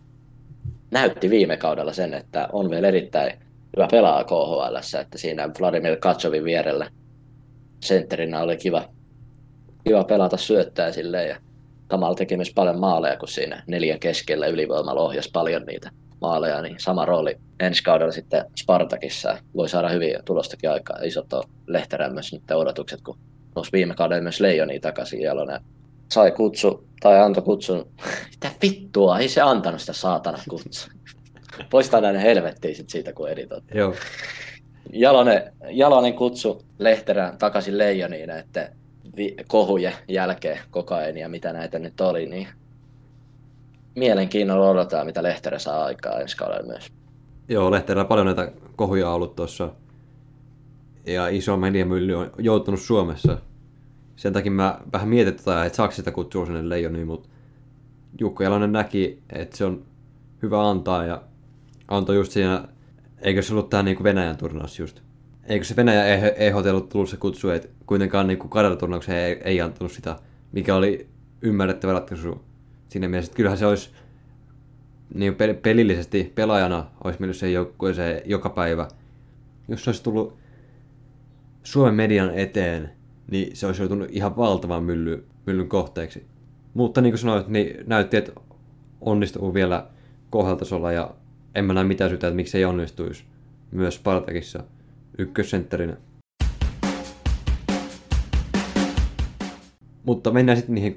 näytti viime kaudella sen, että on vielä erittäin hyvä pelaa KHL, että siinä Vladimir Katsovin vierellä sentterinä oli kiva, kiva pelata syöttää silleen ja Kamal teki myös paljon maaleja, kun siinä neljä keskellä ylivoimalla ohjasi paljon niitä maaleja, niin sama rooli ensi kaudella sitten Spartakissa. Voi saada hyviä tulostakin aikaa. Isot on Lehterän myös nyt odotukset, kun nousi viime kaudella myös Leijoni takaisin Jalonen. Sai kutsu, tai antoi kutsun. Mitä vittua, ei se antanut sitä saatana kutsu. Poistaa näiden helvettiin sit siitä, kun editoit. Joo. Jalonen, Jalonen kutsu Lehterään takaisin Leijoniin, että vi- kohujen jälkeen koko ajan ja mitä näitä nyt oli, niin mielenkiinnolla odotetaan, mitä Lehterä saa aikaa ensi kaudella myös. Joo, Lehterällä paljon näitä kohuja ollut tuossa. Ja iso mediamylly on joutunut Suomessa. Sen takia mä vähän mietin tätä, että saako sitä kutsua sinne leijoniin, mutta Jukka Jalonen näki, että se on hyvä antaa ja antoi just siinä, eikö se ollut tämä niin Venäjän turnaus just? Eikö se Venäjä EHT ollut tullut se kutsu, että kuitenkaan niin Kanada-turnaukseen ei, ei antanut sitä, mikä oli ymmärrettävä ratkaisu siinä mielessä, että kyllähän se olisi niin pelillisesti pelaajana olisi mennyt sen joukkueeseen joka päivä. Jos se olisi tullut Suomen median eteen, niin se olisi joutunut ihan valtavan mylly, myllyn kohteeksi. Mutta niin kuin sanoit, niin näytti, että onnistuu vielä kohdaltasolla ja en mä näe mitään syytä, että miksi ei onnistuisi myös Spartakissa ykkössentterinä. Mutta mennään sitten niihin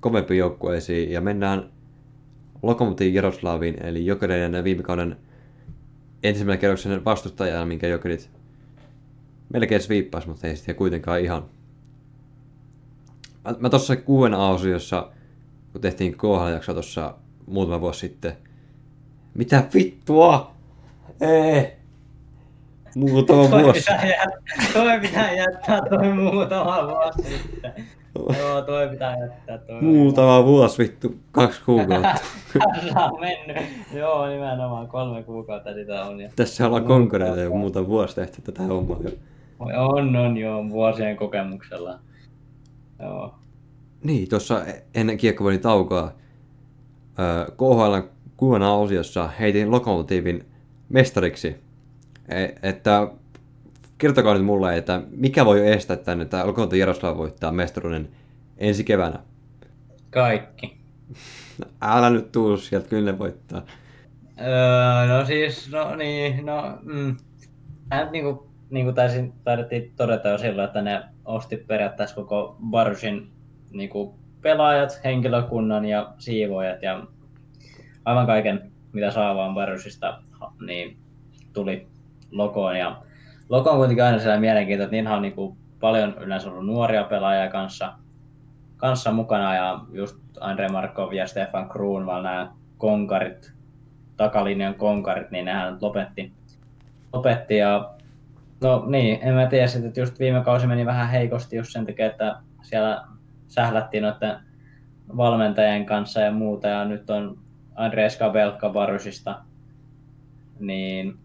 kovempiin joukkueisiin ja mennään Lokomotiv Jaroslaviin, eli Jokereiden viime kauden ensimmäinen kerroksen vastustajana, minkä Jokerit melkein sviippasi, mutta ei sitten kuitenkaan ihan. Mä, mä tuossa kuuden A-osiossa, kun tehtiin KHL-jaksoa tuossa muutama vuosi sitten, mitä vittua? Ei. Muutama vuosi. Toi pitää jättää toi muutama vuosi sitten. Joo, toi pitää jättää toi. Muutama vuosi vittu, kaksi kuukautta. Tässä on mennyt. Joo, nimenomaan kolme kuukautta sitä on. Ja... Tässä ollaan konkureita jo muutama vuosi tehty tätä hommaa. On, on joo, vuosien kokemuksella. Joo. Niin, tuossa ennen kiekkovelin taukoa KHL kuuna osiossa heitin Lokomotiivin mestariksi. E, että kertokaa nyt mulle, että mikä voi estää tänne, että Lokomotiv Jaroslav voittaa mestaruuden ensi keväänä? Kaikki. No, älä nyt tuu sieltä, kyllä ne voittaa. Öö, no siis, no niin, no... Mm. Äh, niin kuin, niin kuin taisin, taidettiin todeta jo silloin, että ne osti periaatteessa koko Barusin niin kuin pelaajat, henkilökunnan ja siivoojat ja aivan kaiken, mitä saa vaan Barusista niin tuli Lokoon. Ja Loko on kuitenkin aina siellä mielenkiintoinen, että niinhän on niin kuin paljon yleensä ollut nuoria pelaajia kanssa, kanssa mukana ja just Andre Markov ja Stefan Kruun, vaan nämä konkarit, takalinjan konkarit, niin nehän lopetti, lopetti ja no niin, en mä tiedä, että just viime kausi meni vähän heikosti just sen takia, että siellä sählättiin noiden valmentajien kanssa ja muuta ja nyt on Andres Kabelka Varusista, niin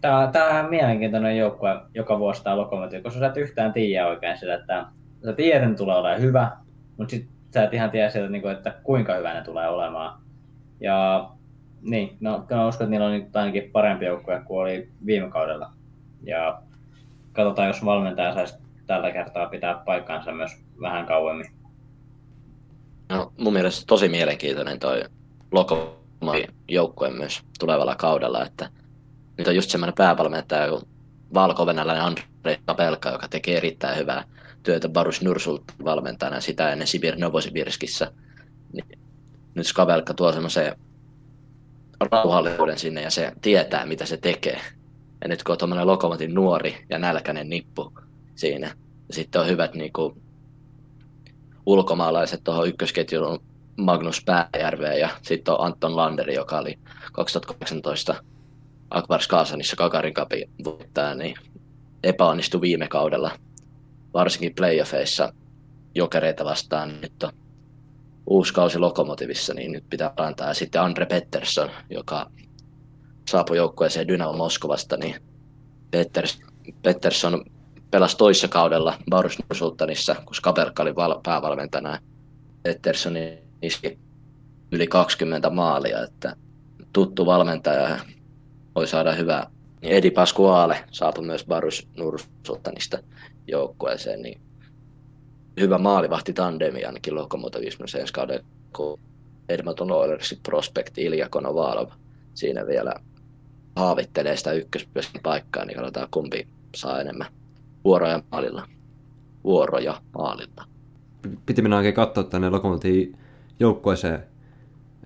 tämä, tämä on mielenkiintoinen joukkue joka vuosi tämä Lokomotiv, koska sä et yhtään tiedä oikein sitä, että sä tiedät, että tulee olemaan hyvä, mutta sitten sä et ihan tiedä sieltä, niin että kuinka hyvä ne tulee olemaan. Ja niin, no, mä uskon, että niillä on nyt ainakin parempi joukkue kuin oli viime kaudella. Ja katsotaan, jos valmentaja saisi tällä kertaa pitää paikkaansa myös vähän kauemmin. No, mun mielestä tosi mielenkiintoinen toi Lokomotivin joukkue myös tulevalla kaudella, että nyt on just semmoinen päävalmentaja kuin valko-venäläinen Andrei Kapelka, joka tekee erittäin hyvää työtä Barus Nursult valmentajana sitä ennen Sibir Novosibirskissä. Niin nyt Skabelka tuo semmoisen rauhallisuuden sinne ja se tietää, mitä se tekee. Ja nyt kun on tuommoinen lokomotin nuori ja nälkäinen nippu siinä, ja sitten on hyvät niin kuin, ulkomaalaiset tuohon ykkösketjuun Magnus Pääjärveä ja sitten on Anton Landeri, joka oli 2018 Akbar Skaasanissa Kakarin kapi voittaa, niin epäonnistui viime kaudella, varsinkin playoffeissa jokereita vastaan. Nyt on uusi kausi Lokomotivissa, niin nyt pitää parantaa. Ja sitten Andre Pettersson, joka saapui joukkueeseen Dynamo Moskovasta, niin Petters, Pettersson pelasi toissa kaudella Nursultanissa, kun Skaberka oli val- päävalmentajana. Pettersson iski yli 20 maalia, että tuttu valmentaja voi saada hyvää. Niin Edi Pasquale saapui myös Barus Nursultanista joukkueeseen, niin hyvä maalivahti tandemi ainakin Lokomotivismissa ensi kauden, kun Edmonton Oilersin prospekti Ilja Konovalov siinä vielä haavittelee sitä ykköspyöskin paikkaa, niin katsotaan kumpi saa enemmän vuoroja maalilla. Vuoroja maalilla. Piti mennä oikein katsoa tänne Lokomotiin joukkueeseen.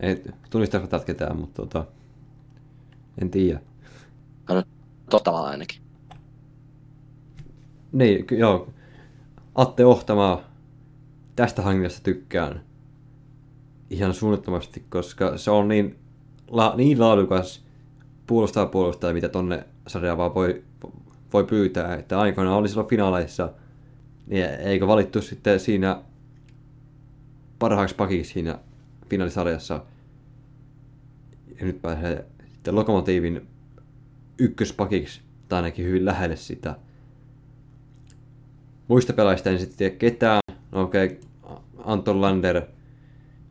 Ei tunnista ketään, mutta tota, en tiedä. No, totta vaan ainakin. Niin, joo. Atte Ohtamaa, tästä hangista tykkään ihan suunnattomasti, koska se on niin, la, niin laadukas puolustaa puolustaa, mitä tonne sarjaan vaan voi, voi pyytää. Että aikoinaan oli silloin finaaleissa, niin eikö valittu sitten siinä parhaaksi pakiksi siinä finaalisarjassa. Ja nyt pääsee sitten Lokomotiivin ykköspakiksi, tai ainakin hyvin lähelle sitä. Muista pelaajista en sitten tiedä ketään. No okei, okay. Anton Lander,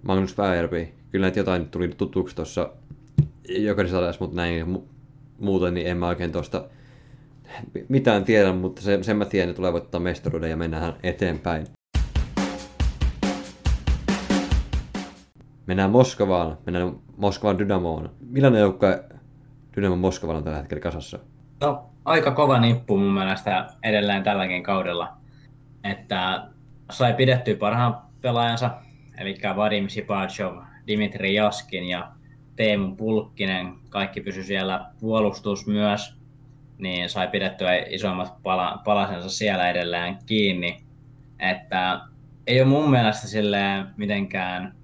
Magnus Väärvi. Kyllä näitä jotain tuli tutuksi tuossa jokaisessa mutta näin muuten niin en mä oikein tuosta mitään tiedä, mutta se, sen mä tiedän, että tulee voittaa mestaruuden ja mennään eteenpäin. Mennään Moskovaan, mennään Moskovan Dynamoon. Millainen joukko Dynamo Moskovalla on tällä hetkellä kasassa? No, aika kova nippu mun mielestä edelleen tälläkin kaudella. Että sai pidettyä parhaan pelaajansa, eli Vadim Sipachov, Dimitri Jaskin ja Teemu Pulkkinen. Kaikki pysy siellä puolustus myös, niin sai pidettyä isommat pala- palasensa siellä edelleen kiinni. Että ei ole mun mielestä silleen mitenkään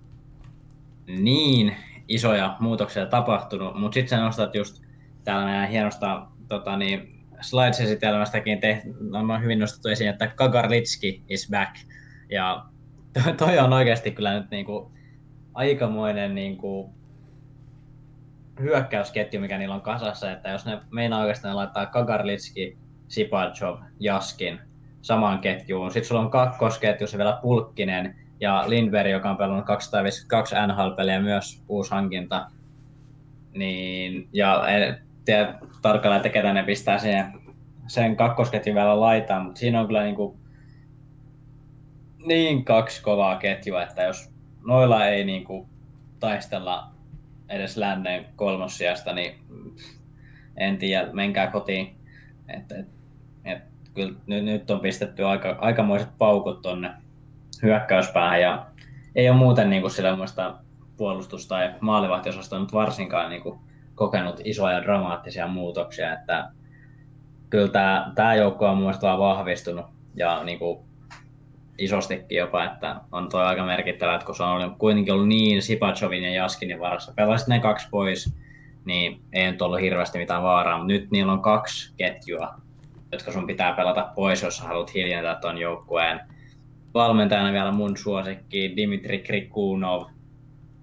niin isoja muutoksia tapahtunut, mutta sitten sä nostat just täällä meidän hienosta tota, niin, slides-esitelmästäkin tehty, on hyvin nostettu esiin, että Kagarlitski is back. Ja toi, toi on oikeasti kyllä nyt niinku aikamoinen niinku hyökkäysketju, mikä niillä on kasassa, että jos ne meinaa oikeastaan laittaa Kagarlitski, Sipachov, Jaskin samaan ketjuun. Sitten sulla on kakkosketjussa vielä Pulkkinen ja Lindberg, joka on pelannut 252 NHL-peliä myös uusi hankinta. Niin, ja en tiedä tarkalleen, että ketä ne pistää siihen, sen kakkosketjun vielä laitaan, mutta siinä on kyllä niin, kuin, niin kaksi kovaa ketjua, että jos noilla ei niin kuin, taistella edes lännen kolmossijasta, niin en tiedä, menkää kotiin. Et, et, et, kyllä nyt, nyt on pistetty aika, aikamoiset paukut tonne hyökkäyspäähän ja ei ole muuten niin kuin sillä puolustus- tai maalivahtiosasta nyt varsinkaan niin kuin kokenut isoja dramaattisia muutoksia, että kyllä tämä, tämä joukko on mun vahvistunut ja niin kuin isostikin jopa, että on tuo aika merkittävä, että kun se on kuitenkin ollut niin Sipachovin ja Jaskinin varassa, pelasit ne kaksi pois, niin ei nyt ollut hirveästi mitään vaaraa, mutta nyt niillä on kaksi ketjua, jotka sun pitää pelata pois, jos haluat hiljentää tuon joukkueen. Valmentajana vielä mun suosikki Dimitri Krikunov,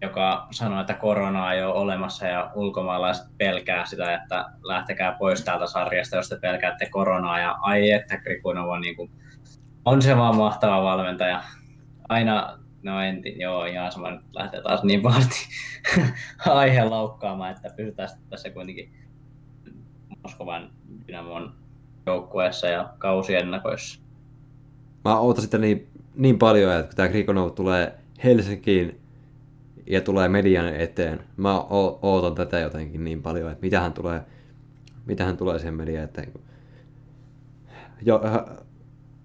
joka sanoi, että korona ei ole olemassa ja ulkomaalaiset pelkää sitä, että lähtekää pois täältä sarjasta, jos te pelkäätte koronaa. Ja ai että Krikunov on, niin kuin, on se vaan mahtava valmentaja. Aina, no en, joo, ihan sama nyt lähtee taas niin pahasti aiheen laukkaamaan, että pysytään tässä kuitenkin Moskovan Dynamon joukkueessa ja kausiennakoissa. Mä ootan sitä niin, niin paljon, että kun tämä Krikonov tulee Helsinkiin ja tulee median eteen, mä ootan tätä jotenkin niin paljon, että mitä hän tulee, mitä hän tulee sen median eteen. Jo,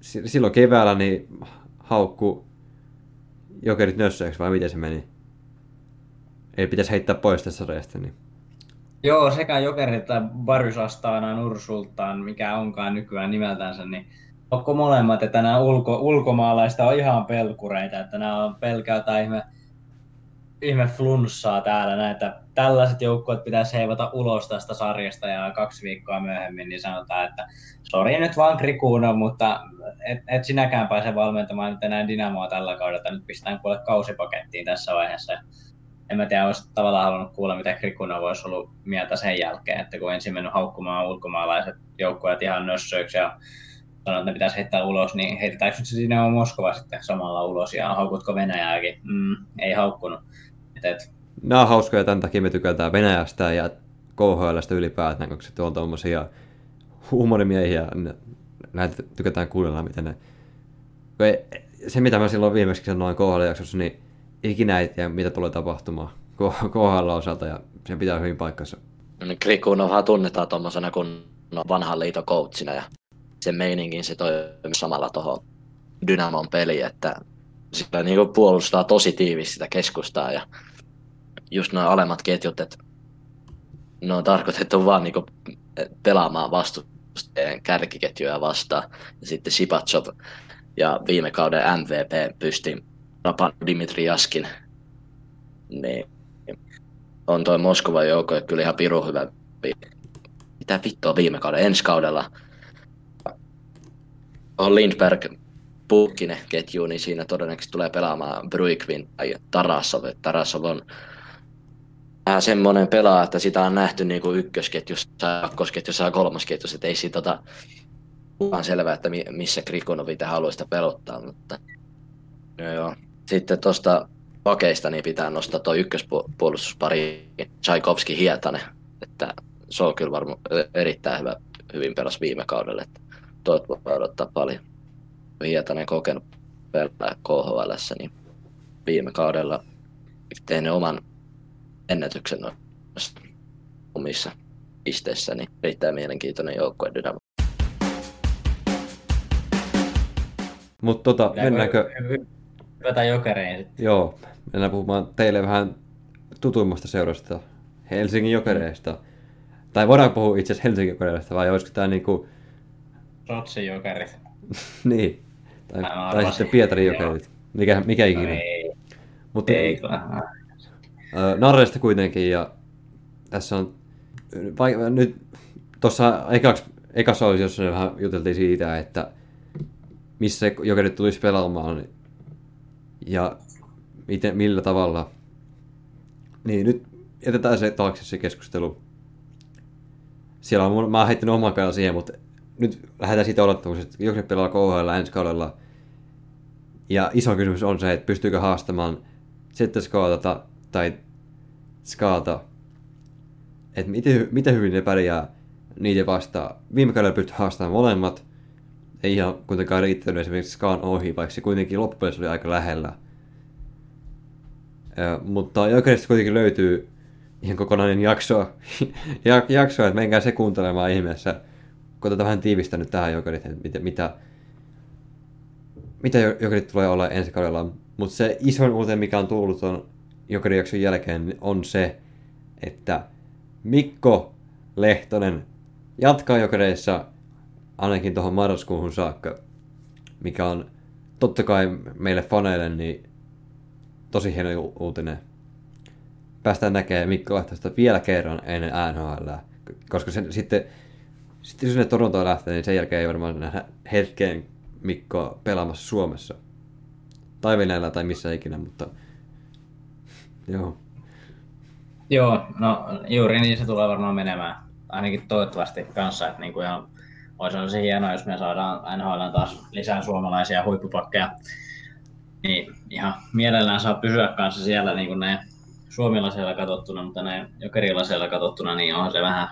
silloin keväällä niin haukku jokerit nössöiksi, vai miten se meni? Ei pitäisi heittää pois tästä sarjasta, niin Joo, sekä Jokerit että Barysastaana Nursultaan, mikä onkaan nykyään nimeltänsä, niin onko molemmat, että nämä ulko, ulkomaalaista on ihan pelkureita, että nämä on pelkää ihme, ihme flunssaa täällä, näitä tällaiset joukkueet pitäisi heivata ulos tästä sarjasta ja kaksi viikkoa myöhemmin niin sanotaan, että sori nyt vaan Krikuuno, mutta et, et sinäkään pääse valmentamaan nyt enää Dynamoa tällä kaudella, nyt pistetään kuule kausipakettiin tässä vaiheessa en mä tiedä, olisi tavallaan halunnut kuulla, mitä Krikuna voisi ollut mieltä sen jälkeen, että kun ensin mennyt haukkumaan ulkomaalaiset joukkueet ihan nössöiksi ja sanoi, että ne pitäisi heittää ulos, niin heitetäänkö se sinne on Moskova sitten samalla ulos ja haukutko Venäjääkin? Mm, ei haukkunut. Et, et. Nämä on hauskoja, tämän takia me tykätään Venäjästä ja KHLstä ylipäätään, koska se on tuommoisia huumorimiehiä, näitä tykätään kuunnella, miten ne... Se, mitä mä silloin viimeksi sanoin KHL-jaksossa, niin ikinä ei tiedä, mitä tulee tapahtumaan KHL osalta ja se pitää hyvin paikkansa. No niin Krikunovhan tunnetaan tuommoisena kun vanhan liiton coachina ja se meiningin se toimii samalla tuohon Dynamon peliin, että sillä niin puolustaa tosi tiivis sitä keskustaa ja just nuo alemmat ketjut, että ne on tarkoitettu vaan niin pelaamaan vastustajien kärkiketjuja vastaan. Ja sitten Sipachov ja viime kauden MVP pysti Rapan Dimitri Jaskin, niin on toi Moskovan joukko kyllä ihan piru hyvä. Mitä vittua viime kauden, ensi kaudella on Lindberg Pukkinen ketju, niin siinä todennäköisesti tulee pelaamaan Bruikvin tai Tarasov. Tarasov on vähän semmoinen pelaaja, että sitä on nähty niin kuin ykkösketjussa, kakkosketjussa ja kolmosketjussa, että ei siitä tota, vaan selvää, että missä Krikonovi haluaisi sitä pelottaa, mutta joo, joo. Sitten tuosta pakeista niin pitää nostaa tuo ykköspuolustuspari Tchaikovski Hietanen, että se on kyllä varmaan erittäin hyvä, hyvin pelas viime kaudella, että tuot voi odottaa paljon. Hietanen kokenut pelaa KHL, niin viime kaudella tehnyt oman ennätyksen noissa omissa pisteissä, niin erittäin mielenkiintoinen joukkue Dynamo. Mutta tota, mennäänkö... Hypätään jokereihin sitten. Joo, mennään puhumaan teille vähän tutuimmasta seurasta, Helsingin jokereista. Tai voidaan puhua itse asiassa Helsingin jokereista, vai olisiko tämä niinku... Rotsin jokerit. niin. Tai, tai sitten Pietarin jokerit. Mikä, mikä ikinä. No ei. Mutta ei Narreista kuitenkin, ja tässä on... Vai, nyt tuossa ekassa osiossa vähän juteltiin siitä, että missä jokerit tulisi pelaamaan, ja miten, millä tavalla. Niin nyt jätetään se taakse se keskustelu. Siellä on, mä oon heittänyt oman kanssa siihen, mutta nyt lähdetään siitä olettamuksesta, että joku pelaa KHL ensi kaudella. Ja iso kysymys on se, että pystyykö haastamaan sitten skaatata tai skaata. Että miten, miten hyvin ne pärjää niitä vastaan. Viime kaudella pystyi haastamaan molemmat. Ei ihan kuitenkaan riittänyt esimerkiksi Skaan ohi, vaikka se kuitenkin loppujen oli aika lähellä. Ja, mutta Jokerista kuitenkin löytyy ihan kokonainen jakso, jakso että menkää se kuuntelemaan ihmeessä. Koitetaan vähän tiivistänyt tähän Jokerit, että mitä, mitä, mitä Jokerit tulee olla ensi kaudella. Mutta se isoin uutinen, mikä on tullut on Jokerin jakson jälkeen, on se, että Mikko Lehtonen jatkaa jokereissa ainakin tuohon marraskuuhun saakka, mikä on totta kai meille faneille niin tosi hieno u- uutinen. Päästään näkemään Mikko Lehtosta vielä kerran ennen NHL, koska sen, sitten, sitten sinne Torontoon lähtee, niin sen jälkeen ei varmaan nähdä hetkeen Mikko pelaamassa Suomessa. Tai Venäjällä tai missä ikinä, mutta joo. Joo, no juuri niin se tulee varmaan menemään. Ainakin toivottavasti kanssa, että niin kuin ihan olisi olisi hienoa, jos me saadaan NHL taas lisää suomalaisia huippupakkeja. Niin ihan mielellään saa pysyä kanssa siellä niin kuin näin suomalaisella katsottuna, mutta näin jokerilaisella katsottuna, niin on se vähän...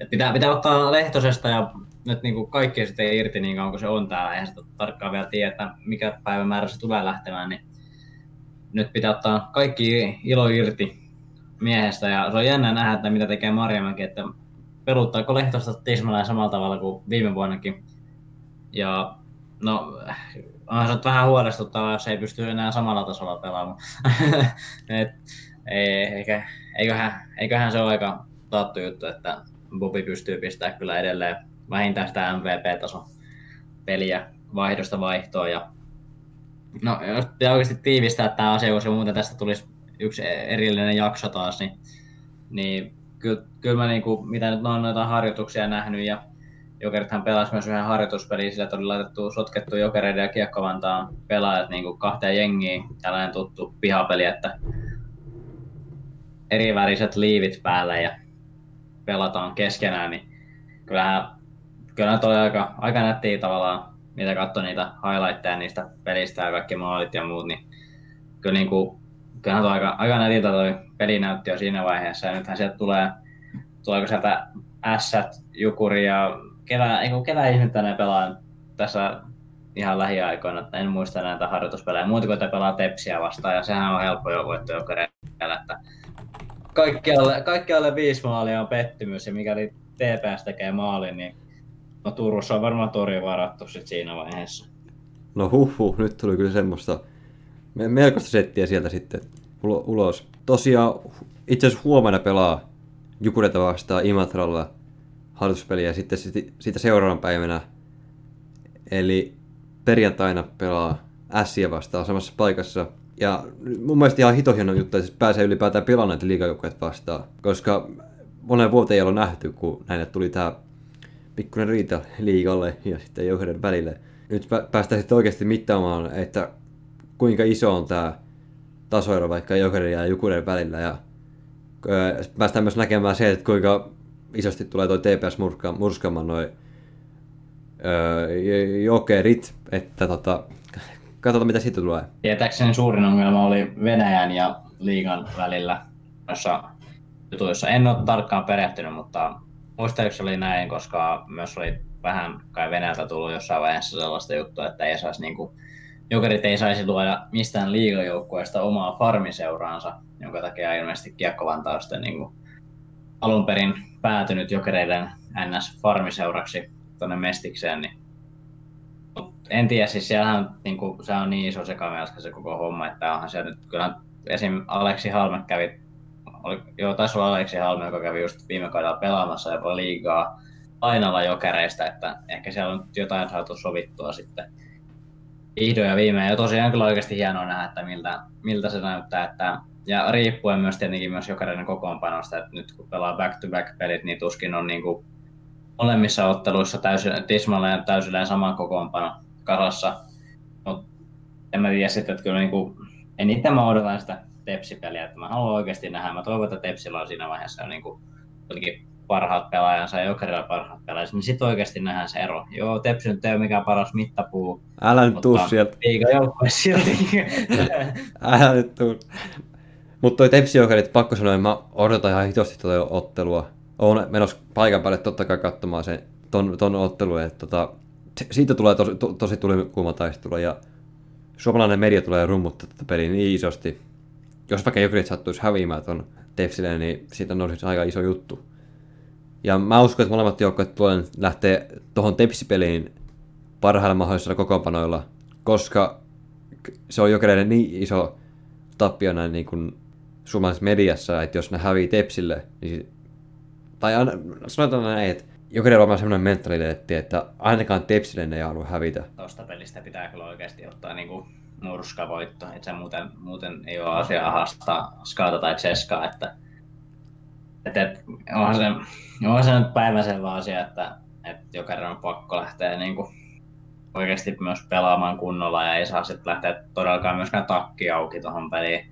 Et pitää, pitää ottaa Lehtosesta ja nyt niin kuin kaikki sitten irti niin kauan kuin se on täällä. Eihän sitä tarkkaan vielä tiedä, mikä päivämäärä se tulee lähtemään, niin nyt pitää ottaa kaikki ilo irti miehestä ja se on jännä nähdä, että mitä tekee Marjamäki, että peluttaako Lehtosta tismalleen samalla tavalla kuin viime vuonnakin. Ja no, on se vähän huolestuttavaa, jos ei pysty enää samalla tasolla pelaamaan. Et, ei, eikä, eiköhän, eiköhän se ole aika taattu juttu, että Bobi pystyy pistämään kyllä edelleen vähintään sitä MVP-tason peliä vaihdosta vaihtoa. Ja, no, jos pitää oikeasti tiivistää tämä asia, koska muuten tästä tulisi yksi erillinen jakso taas, niin, niin kyllä, kyllä mä niinku, mitä nyt on noita harjoituksia nähnyt ja Jokerithan pelasi myös yhden harjoituspeliin, sillä oli laitettu, sotkettu Jokereiden ja Kiekkovantaan pelaajat niin kuin kahteen jengiin, tällainen tuttu pihapeli, että eri väriset liivit päällä ja pelataan keskenään, niin kyllähän, kyllähän toi aika, aika nättiä tavallaan, mitä katsoi niitä highlightteja niistä pelistä ja kaikki maalit ja muut, niin kyllä niin kuin, kyllähän toi aika, aika nätiltä toi peli näytti jo siinä vaiheessa. Ja nythän sieltä tulee, tuleeko sieltä Ässät, Jukuri ja ketä, ei kun ketä ihmettä ne pelaa tässä ihan lähiaikoina, että en muista näitä harjoituspelejä, muuta kuin että pelaa Tepsiä vastaan, ja sehän on helppo jo voitto jokereillä, että kaikki alle, kaikki alle viisi maalia on pettymys, ja mikäli TPS tekee maalin, niin no Turussa on varmaan tori varattu sit siinä vaiheessa. No huh, huh nyt tuli kyllä semmoista me- melkoista settiä sieltä sitten ulo- ulos. Tosiaan itse asiassa huomenna pelaa Jukureta vastaan Imatralla harjoituspeliä ja sitten sit- siitä seuraavan päivänä eli perjantaina pelaa Ässiä vastaan samassa paikassa. Ja mun mielestä ihan hito hieno juttu, että pääsee ylipäätään pelaamaan näitä liigajoukkoja vastaan, koska monen vuoteen ei ole nähty, kun näille tuli tämä pikkuinen riita liigalle ja sitten joukkojen välille. Nyt pä- päästään sitten oikeasti mittaamaan, että kuinka iso on tämä tasoero vaikka Jokerin ja Jukurin välillä. Ja päästään myös näkemään se, että kuinka isosti tulee toi TPS murska, murskaamaan noin öö, jokerit, että tota, katsotaan mitä siitä tulee. Tietääkseni suurin ongelma oli Venäjän ja liigan välillä noissa jutuissa. En ole tarkkaan perehtynyt, mutta muistaakseni oli näin, koska myös oli vähän kai Venäjältä tullut jossain vaiheessa sellaista juttua, että ei saisi niinku, jokerit ei saisi luoda mistään liigajoukkueesta omaa farmiseuraansa, jonka takia ilmeisesti on sitten niinku alun perin päätynyt jokereiden NS-farmiseuraksi tuonne Mestikseen, niin Mut en tiedä, siis siellähän niinku, se on niin iso sekamelska se koko homma, että onhan se nyt, kyllä esim. Aleksi Halme kävi, oli, joo, taisi olla Aleksi Halme, joka kävi just viime kaudella pelaamassa jopa liigaa lainalla jokereista, että ehkä siellä on jotain saatu sovittua sitten vihdoin ja viimein. Ja tosiaan kyllä oikeasti hienoa nähdä, että miltä, miltä se näyttää. Että, ja riippuen myös tietenkin myös jokereiden kokoonpanosta, että nyt kun pelaa back-to-back-pelit, niin tuskin on niin kuin molemmissa otteluissa täysin, tismalleen ja täysillä saman kokoonpano kasassa. Mut en mä tiedä sitten, että kyllä niinku, en itse mä odotan sitä Tepsi-peliä, että mä haluan oikeasti nähdä. Mä toivon, että Tepsillä on siinä vaiheessa jo niinku, parhaat pelaajansa ja Jokerilla parhaat pelaajansa, niin sitten oikeasti nähdään se ero. Joo, Tepsi nyt ei ole mikään paras mittapuu, Älä nyt tuu sieltä. liiga joukkue silti. Älä nyt tuu. Mutta toi Tepsi Jokerit, pakko sanoa, että mä odotan ihan hitosti tuota ottelua. Oon menossa paikan päälle totta kai katsomaan sen, ton, ton ottelun, että tota, siitä tulee tosi, to, tosi tulikuuma taistelu ja suomalainen media tulee rummuttaa tätä peliä niin isosti. Jos vaikka Jokerit sattuisi häviämään ton Tepsille, niin siitä nousisi aika iso juttu. Ja mä uskon, että molemmat joukkueet tulee lähteä tuohon Tepsi-peliin parhailla mahdollisilla kokoonpanoilla, koska se on jokereiden niin iso tappio näin niin kuin suomalaisessa mediassa, että jos ne hävii Tepsille, niin tai aina, sanotaan näin, että jokainen on semmoinen mentaliteetti, että ainakaan Tepsille ei halua hävitä. Tuosta pelistä pitää kyllä oikeasti ottaa niinku murskavoitto, että se muuten, muuten ei ole asiaa haastaa Skata tai Cheskaa, että et, et, onhan, se, onhan se nyt päivänselvä asia, että, että jokainen on pakko lähteä niinku oikeasti myös pelaamaan kunnolla ja ei saa sitten lähteä todellakaan myöskään takki auki tuohon peliin.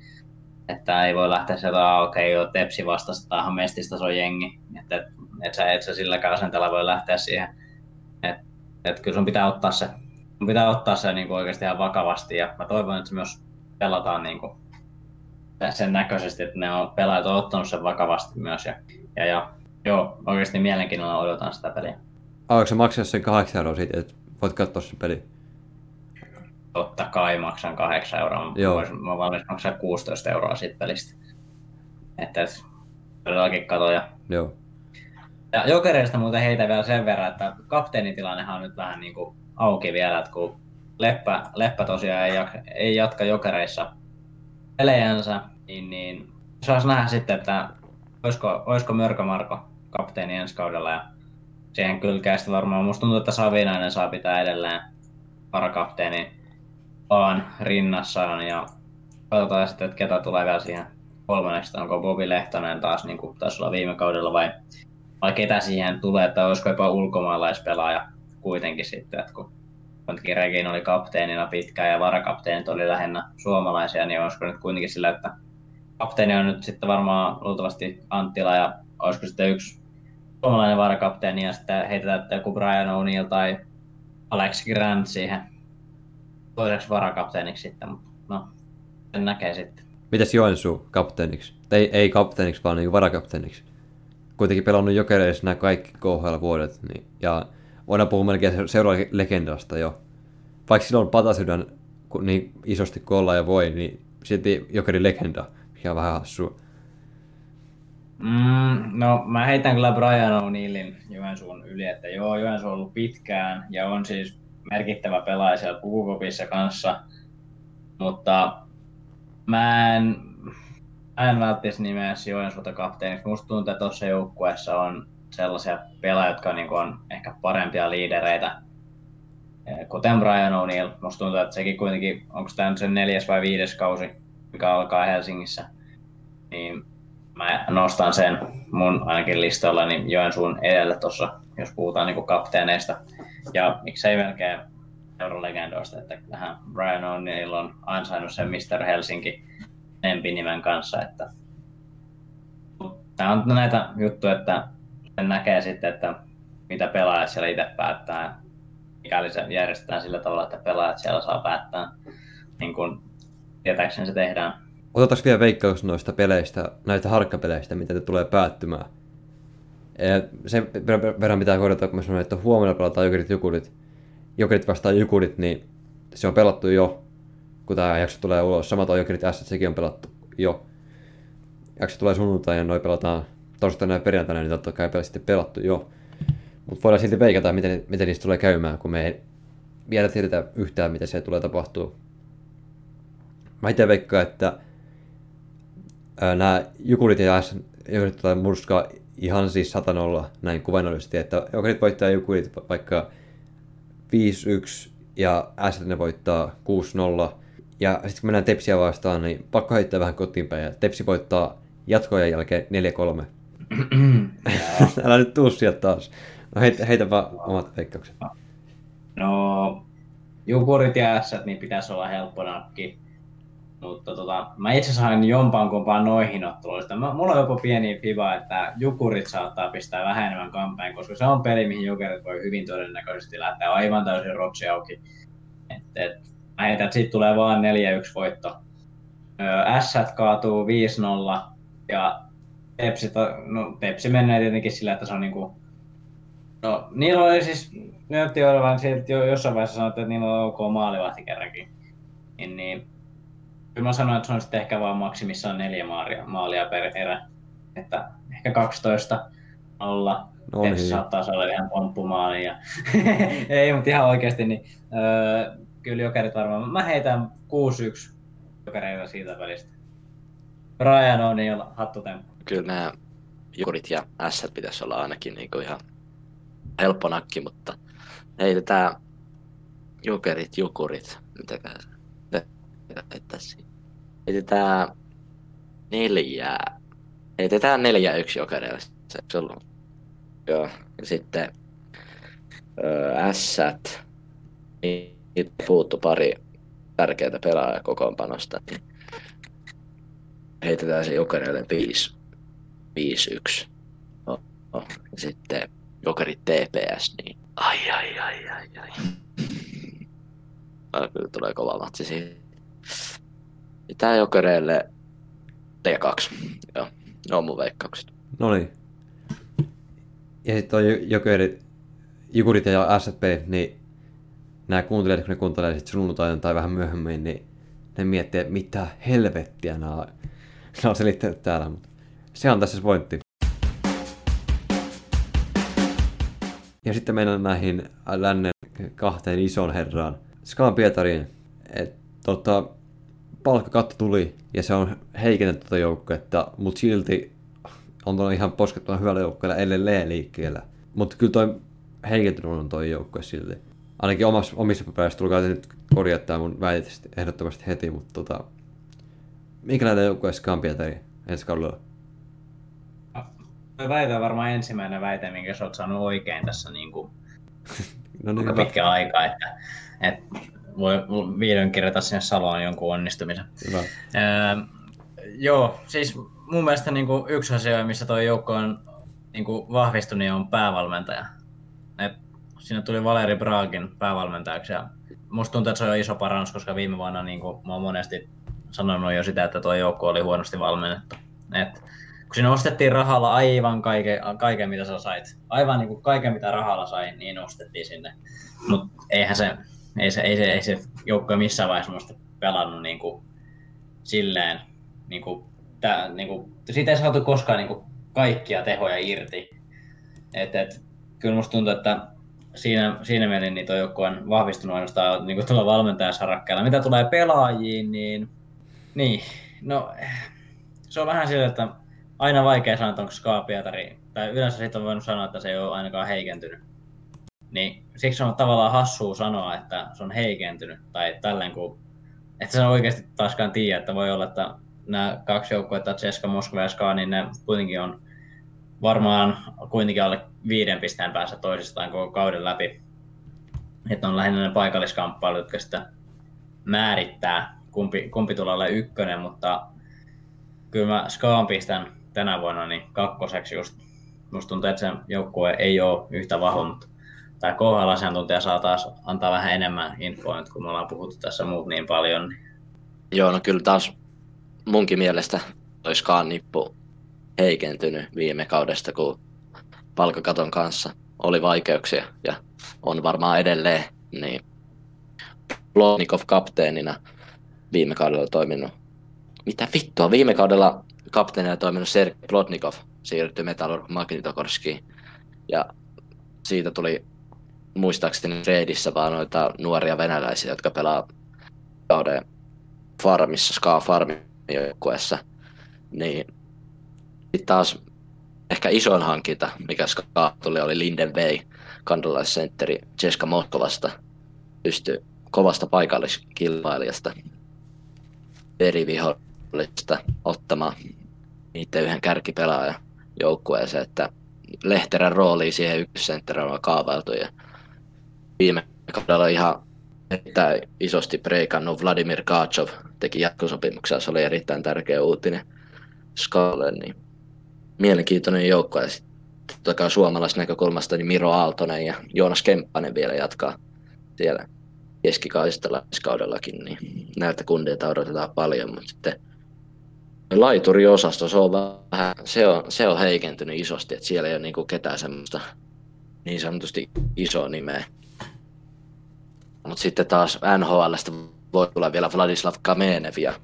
Että ei voi lähteä sieltä, okei, okay, Tepsi vastasta tähän mestistä on jengi. Että et, et sä, et sä silläkään asenteella voi lähteä siihen. Että et kyllä sun pitää ottaa se, pitää ottaa se niin oikeasti ihan vakavasti ja mä toivon, että se myös pelataan niin kuin sen näköisesti, että ne on, pelaajat on ottanut sen vakavasti myös. Ja, ja, ja joo, oikeasti mielenkiinnolla odotan sitä peliä. Aloitko se maksaa sen kahdeksan euroa siitä, että voit katsoa sen peli? Totta kai maksan 8 euroa. Joo. Voisin, mä valmis maksaa 16 euroa siitä pelistä. Että et, todellakin kato. Ja, Joo. ja jokereista muuten heitä vielä sen verran, että kapteenitilannehan on nyt vähän niin kuin auki vielä, että kun Leppä, Leppä tosiaan ei, ei jatka jokereissa pelejänsä, niin, niin saisi nähdä sitten, että olisiko, olisiko Mörkö Marko kapteeni ensi kaudella. Ja siihen kylkää sitten varmaan, musta tuntuu, että Savinainen saa pitää edelleen varakapteeni vaan rinnassaan ja katsotaan sitten, että ketä tulee vielä siihen kolmanneksi, onko Bobi Lehtonen taas niin kuin taisi olla viime kaudella vai, vai ketä siihen tulee, että olisiko jopa ulkomaalaispelaaja kuitenkin sitten, että kun kuitenkin Regin oli kapteenina pitkään ja varakapteenit oli lähinnä suomalaisia, niin olisiko nyt kuitenkin sillä, että kapteeni on nyt sitten varmaan luultavasti Anttila ja olisiko sitten yksi suomalainen varakapteeni ja sitten heitetään että joku Brian O'Neill tai Alex Grant siihen toiseksi varakapteeniksi sitten, mutta no, sen näkee sitten. Mitäs Joensuu kapteeniksi? Ei, ei kapteeniksi, vaan niin varakapteeniksi. Kuitenkin pelannut jokereissa nämä kaikki KHL-vuodet. Niin, ja voidaan puhua melkein seuraavaksi legendasta jo. Vaikka silloin patasydän niin isosti kuin ja voi, niin silti jokerin legenda, mikä on vähän hassua. Mm, no mä heitän kyllä Brian O'Neillin Joensuun yli, että joo, Joensuu on ollut pitkään ja on siis merkittävä pelaaja siellä Pukukopissa kanssa, mutta mä en, mä en välttämättä nimeä Joensuuta kapteeniksi. Musta tuntuu, että tuossa joukkueessa on sellaisia pelaajia, jotka niin on ehkä parempia liidereitä, kuten Brian O'Neill. Musta tuntuu, että sekin kuitenkin, onko tämä nyt sen neljäs vai viides kausi, mikä alkaa Helsingissä, niin mä nostan sen mun ainakin listalla niin Joensuun edelle tuossa, jos puhutaan niin kapteeneista. Ja miksei melkein eurolegendoista, että tähän Brian O'Neill on ansainnut sen Mr. Helsinki nimen kanssa. Että... Tämä on näitä juttuja, että sen näkee sitten, että mitä pelaajat siellä itse päättää, mikäli se järjestetään sillä tavalla, että pelaajat siellä saa päättää, niin kuin tietääkseni se tehdään. Otetaan vielä veikkaus noista peleistä, näistä harkkapeleistä, mitä te tulee päättymään. Sen verran pitää korjata, kun mä sanoin, että huomenna pelataan jokerit jukurit. Jokerit vastaan jukurit, niin se on pelattu jo, kun tämä jakso tulee ulos. Samat on jokerit S, sekin on pelattu jo. Jakso tulee sunnuntai ja noi pelataan torstaina ja perjantaina, niin totta kai sitten pelattu jo. Mutta voidaan silti veikata, miten, miten niistä tulee käymään, kun me ei vielä tiedetä yhtään, mitä se tulee tapahtuu. Mä itse veikkaan, että nämä Jukurit ja S tulee murskaa ihan siis satanolla näin kuvainnollisesti, että Jokerit voittaa Jukurit vaikka 5-1 ja S ne voittaa 6-0. Ja sitten kun mennään Tepsiä vastaan, niin pakko heittää vähän kotiin päin. Ja Tepsi voittaa jatkojen jälkeen 4-3. Älä nyt tuu sieltä taas. No heitä, heitä vaan omat veikkaukset. No, Jukurit ja S, niin pitäisi olla helppo nakki. Mutta tota, mä itse sain jompaan kumpaan noihin otteluista. Mulla on jopa pieni fiva, että Jukurit saattaa pistää vähän enemmän kampeen, koska se on peli, mihin Jukurit voi hyvin todennäköisesti lähteä aivan täysin rotsi auki. Et, et, mä heitän, että siitä tulee vaan 4-1 voitto. S kaatuu 5-0 ja Pepsi, no, Pepsi menee tietenkin sillä, että se on niinku No, niillä oli siis, näytti olevan sieltä jo jossain vaiheessa sanottu, että niillä on ok maalivahti kerrankin. Niin, niin kyllä mä sanoin, että se on sitten ehkä vaan maksimissaan neljä maalia, maalia per erä. Että ehkä 12 olla. No, niin. saattaa saada ihan pomppumaali. Ja... Ei, mutta ihan oikeasti, niin öö, kyllä jokerit varmaan. Mä heitän 6-1 jokereita siitä välistä. Brian on niin hattutemppu. Kyllä nämä Jukurit ja S pitäisi olla ainakin niin kuin ihan helppo nakki, mutta heitetään Jokerit, Jukurit, mitäkään heittäisiin. Heitetään neljää. Heitetään neljä yksi Jokereille. Se, on, joo. Ja sitten Ässät. Niitä puuttu pari tärkeää pelaajaa kokoonpanosta. Niin heitetään se Jokereille 5 5-1. Oh, oh. Ja sitten Jokerit TPS, niin ai ai ai ai ai. ai kyllä tulee kova matsi siihen. Tää Jokereille 4-2. Joo, ne on mun veikkaukset. No niin. Ja sitten on Jokerit, Jukurit ja SSP, niin nämä kuuntelijat, kun ne kuuntelee sitten sunnuntaina tai vähän myöhemmin, niin ne miettii, että mitä helvettiä nämä nämä on selittänyt täällä, mutta se on tässä se pointti. Ja sitten mennään näihin lännen kahteen ison herraan. Skaan Pietariin. Et, tota, palkkakatto tuli ja se on heikentänyt tuota joukkuetta, mutta silti on tuolla ihan poskettuna hyvällä joukkueella edelleen liikkeellä. Mutta kyllä toi heikentynyt on toi joukkue silti. Ainakin omassa, omissa papereissa tulkaa nyt korjata mun väitettä ehdottomasti heti, mutta tota, minkälainen joukkue Skaan Pietari ensi kaudella? Väite on varmaan ensimmäinen väite, minkä sä oot saanut oikein tässä niin kuin no niin, pitkä aika, että, että voi vihdoin kirjata sinne Saloon jonkun onnistumisen. Hyvä. Öö, joo, siis mun mielestä niin kuin yksi asia, missä tuo joukko on niin kuin vahvistunut, niin on päävalmentaja. Et siinä tuli Valeri Bragin päävalmentajaksi ja musta tuntuu, että se on iso parannus, koska viime vuonna niin kuin mä oon monesti sanonut jo sitä, että tuo joukko oli huonosti valmennettu. Et siinä ostettiin rahalla aivan kaiken, kaiken mitä sä sait, aivan niin kuin kaiken mitä rahalla sai, niin ostettiin sinne. Mutta eihän se, ei se, ei se, ei se joukko missään vaiheessa pelannut niin kuin silleen, niin kuin, tää, niin kuin, siitä ei saatu koskaan niin kuin kaikkia tehoja irti. Et, et, kyllä musta tuntuu, että siinä, siinä mielin niin tuo joukko on vahvistunut ainoastaan niin kuin tuolla valmentajasarakkeella. Mitä tulee pelaajiin, niin, niin no, se on vähän sillä, että aina vaikea sanoa, että onko Ska Pietari, tai yleensä sitten on voinut sanoa, että se ei ole ainakaan heikentynyt. Niin siksi on tavallaan hassua sanoa, että se on heikentynyt, tai tälleen kun, että se on oikeasti taaskaan tiedä, että voi olla, että nämä kaksi joukkuetta, Ceska, Moskva ja Ska, niin ne kuitenkin on varmaan kuitenkin alle viiden pisteen päässä toisistaan koko kauden läpi. Että on lähinnä ne paikalliskamppailut, jotka sitten määrittää, kumpi, kumpi tulee ykkönen, mutta kyllä mä Skaan pistän tänä vuonna niin kakkoseksi just. Musta tuntuu, että se joukkue ei ole yhtä vahva, mutta tämä KHL-asiantuntija saa taas antaa vähän enemmän infoa nyt, kun me ollaan puhuttu tässä muut niin paljon. Joo, no kyllä taas munkin mielestä oiskaan nippu heikentynyt viime kaudesta, kun palkakaton kanssa oli vaikeuksia ja on varmaan edelleen, niin Plotnikov kapteenina viime kaudella toiminut. Mitä vittua, viime kaudella kapteenina toiminut Sergei Plotnikov siirtyi Metalurg Magnitokorskiin. Ja siitä tuli muistaakseni Reidissä vaan noita nuoria venäläisiä, jotka pelaa kauden farmissa, Ska Farmin joukkueessa. Niin sitten taas ehkä isoin hankinta, mikä Ska tuli, oli Linden Vei, kandalaissentteri Ceska Moskovasta. Pystyi kovasta paikalliskilpailijasta eri vihollista ottamaan niiden yhden kärkipelaajan joukkueeseen, että Lehterän rooliin siihen ykkössentterään on kaavailtu ja viime kaudella ihan erittäin isosti preikannut Vladimir Kachov teki jatkosopimuksia, se oli erittäin tärkeä uutinen Skalle, niin mielenkiintoinen joukko ja sitten suomalaisnäkökulmasta niin Miro Aaltonen ja Joonas Kemppanen vielä jatkaa siellä keskikaistolaiskaudellakin, niin näiltä kundeilta odotetaan paljon, mutta sitten laituriosasto, se on vähän, se on, se on heikentynyt isosti, että siellä ei ole niinku ketään semmoista niin sanotusti iso nimeä. Mutta sitten taas NHLstä voi tulla vielä Vladislav Kamenev ja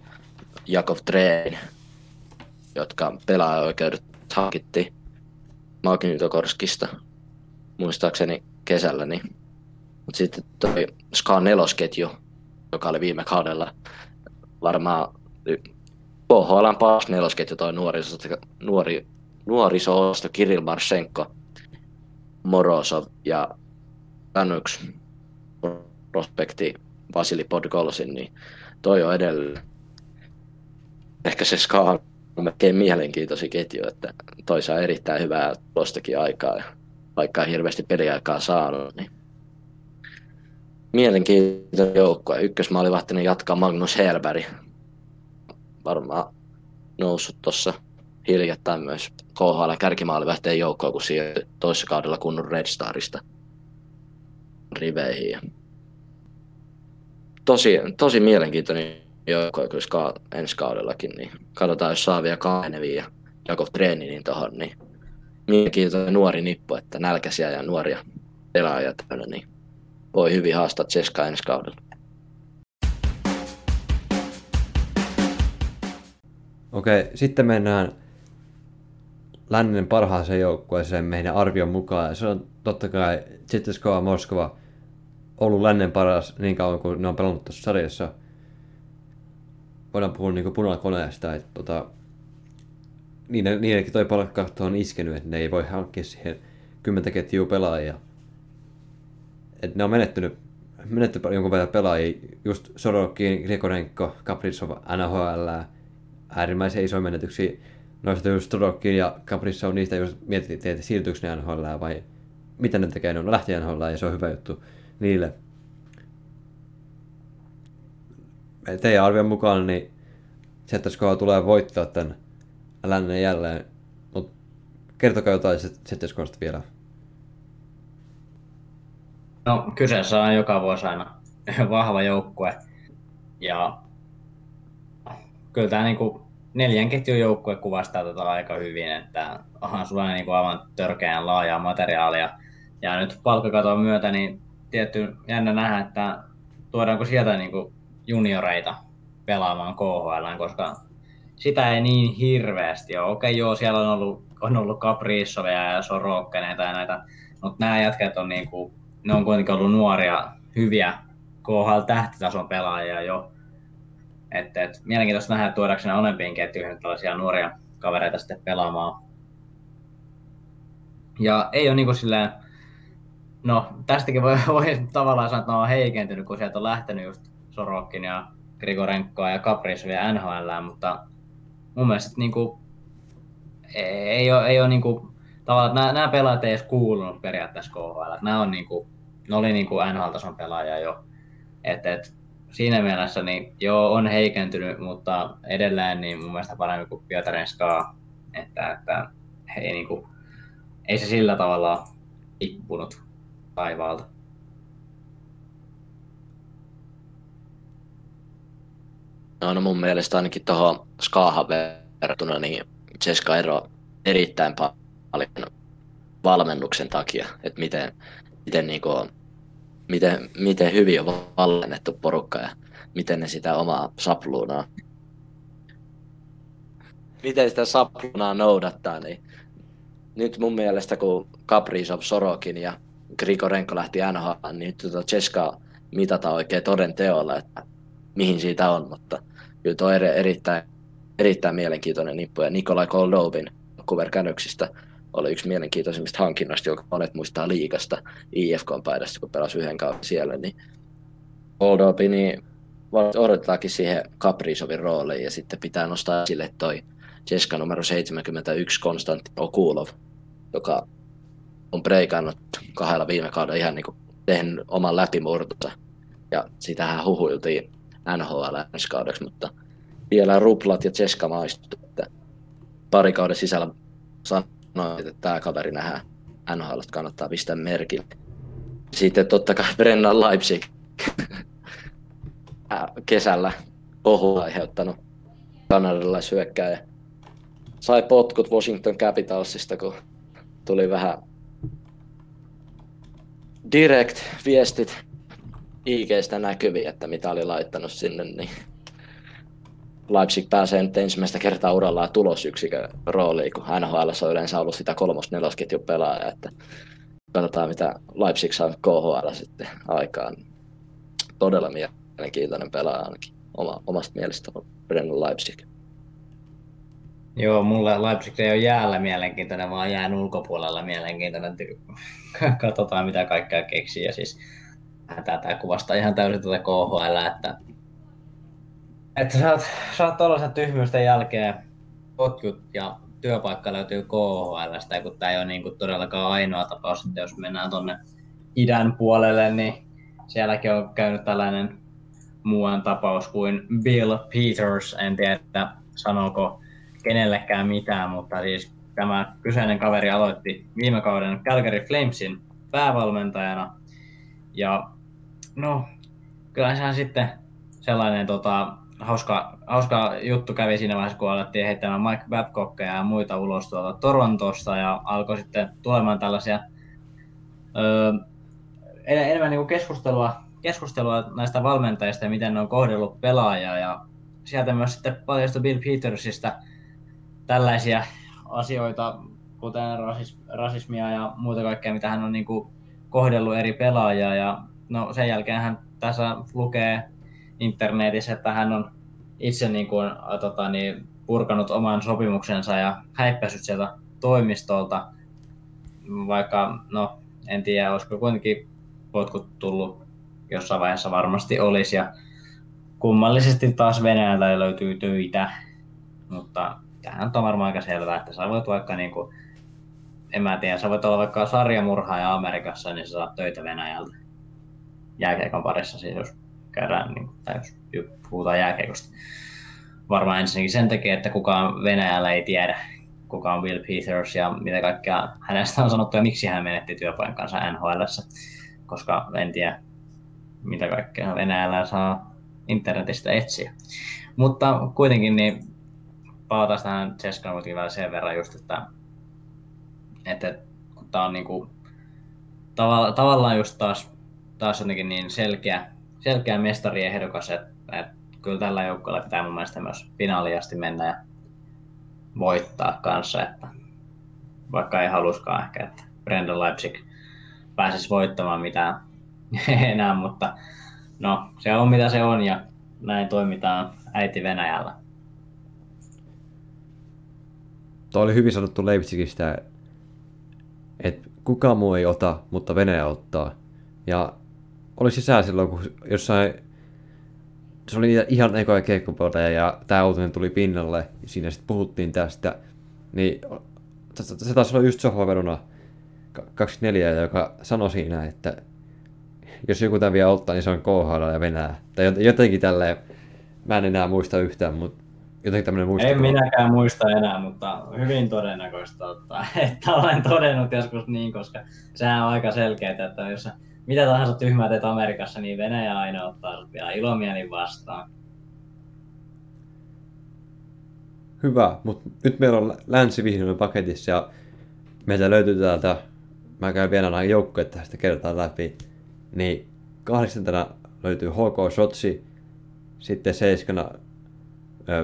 Jakov Trein, jotka pelaajoikeudet hankittiin Magnitokorskista muistaakseni kesällä. Niin. Mutta sitten toi Ska nelosketju, joka oli viime kaudella varmaan KHL paras nelosketju toi nuori, nuori nuoriso Kirill Marsenko, Morozov ja yksi prospekti Vasili Podgolsin, niin toi on edelleen ehkä se ska on melkein mielenkiintoisin ketju, että toi saa erittäin hyvää tuostakin aikaa, ja vaikka ei hirveästi peliaikaa saanut, niin mielenkiintoinen joukko. Ykkösmaalivahtinen jatkaa Magnus Herberg. Varmaan noussut tuossa hiljattain myös KHL kärkimaalivähteen joukkoa, kun siirtyi toisessa kaudella kunnon Red Starista riveihin. Tosi, tosi mielenkiintoinen joukko kyllä ensi kaudellakin, niin katsotaan, jos saa vielä Kainevin ja Jakov Treninin tuohon, niin mielenkiintoinen nuori nippu, että nälkäisiä ja nuoria pelaajia täynnä, niin voi hyvin haastaa Ceska ensi kaudella. Okei, sitten mennään lännen parhaaseen joukkueeseen meidän arvion mukaan. Se on totta kai Zeteskova Moskova ollut lännen paras niin kauan kuin ne on pelannut tuossa sarjassa. Voidaan puhua niin punakoneesta, että tota, niiden, niidenkin toi palkkakatto on iskenyt, että ne ei voi hankkia siihen kymmentä ketjua pelaajia. Että ne on menettynyt, menettynyt jonkun verran pelaajia, just Sorokin, Grigorenko, Kaprizov, NHL, äärimmäisen isoja menetyksiä. Noista just Sorokin ja Kaprizov, niistä jos mietittiin, että siirtyykö ne NHL vai mitä ne tekee, ne on lähti NHL ja se on hyvä juttu niille. Teidän arvion mukaan, niin Zetteskoa tulee voittaa tämän lännen jälleen. Mutta kertokaa jotain Zetteskoasta vielä. No kyseessä on joka vuosi aina vahva joukkue. Ja kyllä tämä niinku neljän ketjun joukkue kuvastaa tätä aika hyvin, että onhan sulla niinku aivan törkeän laajaa materiaalia. Ja nyt palkkakaton myötä niin tietty jännä nähdä, että tuodaanko sieltä niinku junioreita pelaamaan KHL, koska sitä ei niin hirveästi ole. Okei, joo, siellä on ollut, on ollut Kaprizovia ja Sorokkeneita ja näitä, mutta nämä jätkät on niinku, ne on kuitenkin ollut nuoria, hyviä KHL-tähtitason pelaajia jo. Et, et, mielenkiintoista nähdä, että tuodaanko ne olempiin ketjuihin tällaisia nuoria kavereita sitten pelaamaan. Ja ei ole niinku silleen, no tästäkin voi, voi tavallaan sanoa, että on heikentynyt, kun sieltä on lähtenyt just Sorokin ja Grigorenkoa ja Kaprizovia NHL, mutta mun mielestä niin kuin, ei ole, ei ole niin kuin, tavallaan, nämä, nämä pelaajat ei edes kuulunut periaatteessa KHL. Nämä on niin kuin, ne oli niin kuin NHL-tason pelaajia jo. Et, et, siinä mielessä niin joo, on heikentynyt, mutta edelleen niin mun mielestä paremmin kuin Pietarin. Että, että ei, niin kuin, ei se sillä tavalla tippunut taivaalta. No, no mun mielestä ainakin tuohon Skaahan verrattuna, niin Ceska ero erittäin paljon valmennuksen takia, että miten, miten, niin kuin, miten, miten hyvin on valmennettu porukka ja miten ne sitä omaa sapluunaa miten sitä sapluunaa noudattaa, niin nyt mun mielestä kun Kaprizov, Sorokin ja Grigorenko lähti NHL, niin nyt tuota Ceska mitata oikein toden teolla, että mihin siitä on, mutta kyllä tuo erittäin, erittäin mielenkiintoinen nippu. Ja Nikolai Koldovin Vancouver Canucksista oli yksi mielenkiintoisimmista hankinnoista, joka monet muistaa liikasta IFK-paidasta, kun pelasi yhden kauden siellä. Niin Koldovi, niin odotetaankin siihen Kaprizovin rooliin ja sitten pitää nostaa esille toi Jeska numero 71 Konstantin Okulov, joka on breikannut kahdella viime kaudella ihan niin kuin tehnyt oman läpimurtonsa. Ja sitähän huhuiltiin NHL ensi kaudeksi, mutta vielä Ruplat ja Ceska maistu, että pari kauden sisällä sanoin, että tämä kaveri nähdään NHL, kannattaa pistää merkille. Sitten totta kai Brennan Leipzig kesällä kohu aiheuttanut kanadalaisyökkääjä. Sai potkut Washington Capitalsista, kun tuli vähän direct-viestit IGstä näkyviin, että mitä oli laittanut sinne, niin Leipzig pääsee nyt ensimmäistä kertaa urallaan tulosyksikön rooliin, kun NHL on yleensä ollut sitä kolmos nelosketjun pelaaja, että katsotaan mitä Leipzig saa KHL sitten aikaan. Todella mielenkiintoinen pelaaja ainakin oma, omasta mielestä on Brennan Leipzig. Joo, mulle Leipzig ei ole jäällä mielenkiintoinen, vaan jään ulkopuolella mielenkiintoinen. Katsotaan mitä kaikkea keksii. Ja siis tämä kuvastaa ihan täysin tuota KHL, että, että sä oot, sä oot tuollaisen tyhmyysten jälkeen potkut ja työpaikka löytyy KHLstä, kun tämä ei ole niin kuin todellakaan ainoa tapaus, että jos mennään tuonne idän puolelle, niin sielläkin on käynyt tällainen muuan tapaus kuin Bill Peters, en tiedä, sanooko kenellekään mitään, mutta siis tämä kyseinen kaveri aloitti viime kauden Calgary Flamesin päävalmentajana. Ja no, kyllä sehän sitten sellainen tota, hauska, hauska juttu kävi siinä vaiheessa, kun alettiin heittämään Mike Babcockia ja muita ulos tuolta Torontosta ja alkoi sitten tulemaan tällaisia öö, enemmän niin kuin keskustelua, keskustelua näistä valmentajista ja miten ne on kohdellut pelaajaa ja sieltä myös sitten paljastui Bill Petersista tällaisia asioita, kuten rasis, rasismia ja muuta kaikkea, mitä hän on niin kuin kohdellut eri pelaajia. Ja no, sen jälkeen hän tässä lukee internetissä, että hän on itse niin kuin, tota, niin, purkanut oman sopimuksensa ja häippäsyt sieltä toimistolta, vaikka no, en tiedä, olisiko kuitenkin potkut tullut jossain vaiheessa varmasti olisi. Ja kummallisesti taas Venäjältä löytyy töitä, mutta tämähän on varmaan aika selvää, että sä voit vaikka niin kuin, en mä tiedä, sä voit olla vaikka sarjamurhaaja Amerikassa, niin sä saat töitä Venäjältä jääkeikon parissa, siis jos käydään, niin, tai jos puhutaan jääkeikosta. Varmaan ensinnäkin sen takia, että kukaan Venäjällä ei tiedä, kuka on Will Peters ja mitä kaikkea hänestä on sanottu ja miksi hän menetti työpaikkansa NHL, koska en tiedä, mitä kaikkea Venäjällä saa internetistä etsiä. Mutta kuitenkin niin palataan tähän Cheskan vielä sen verran just, että, että tämä on niin kuin, tavalla, tavallaan just taas, taas jotenkin niin selkeä, selkeä mestariehdokas, että, että kyllä tällä joukkueella pitää mun mielestä myös finaaliasti mennä ja voittaa kanssa, että vaikka ei haluskaan ehkä, että Brendan Leipzig pääsisi voittamaan mitään enää, mutta no se on mitä se on ja näin toimitaan äiti Venäjällä. Tuo oli hyvin sanottu Leipzigistä, että kukaan muu ei ota, mutta Venäjä ottaa. Ja oli sisään silloin, kun jossain se oli ihan ekoja keikkopelejä ja tämä uutinen tuli pinnalle, siinä sitten puhuttiin tästä, niin se taisi olla just Sofa Verona 24, joka sanoi siinä, että jos joku tämän vielä ottaa, niin se on KHL ja Venäjä. Tai jotenkin tälleen, mä en enää muista yhtään, mutta jotenkin tämmöinen muista. En minäkään muista enää, mutta hyvin todennäköistä ottaa, että olen todennut joskus niin, koska sehän on aika selkeää, että jos mitä tahansa tyhmää teet Amerikassa, niin Venäjä aina ottaa sut vielä ilomielin vastaan. Hyvä, mutta nyt meillä on länsi paketissa ja meiltä löytyy täältä, mä käyn vielä nämä joukkoja tästä kertaa läpi, niin kahdeksantena löytyy HK Sotsi, sitten seiskana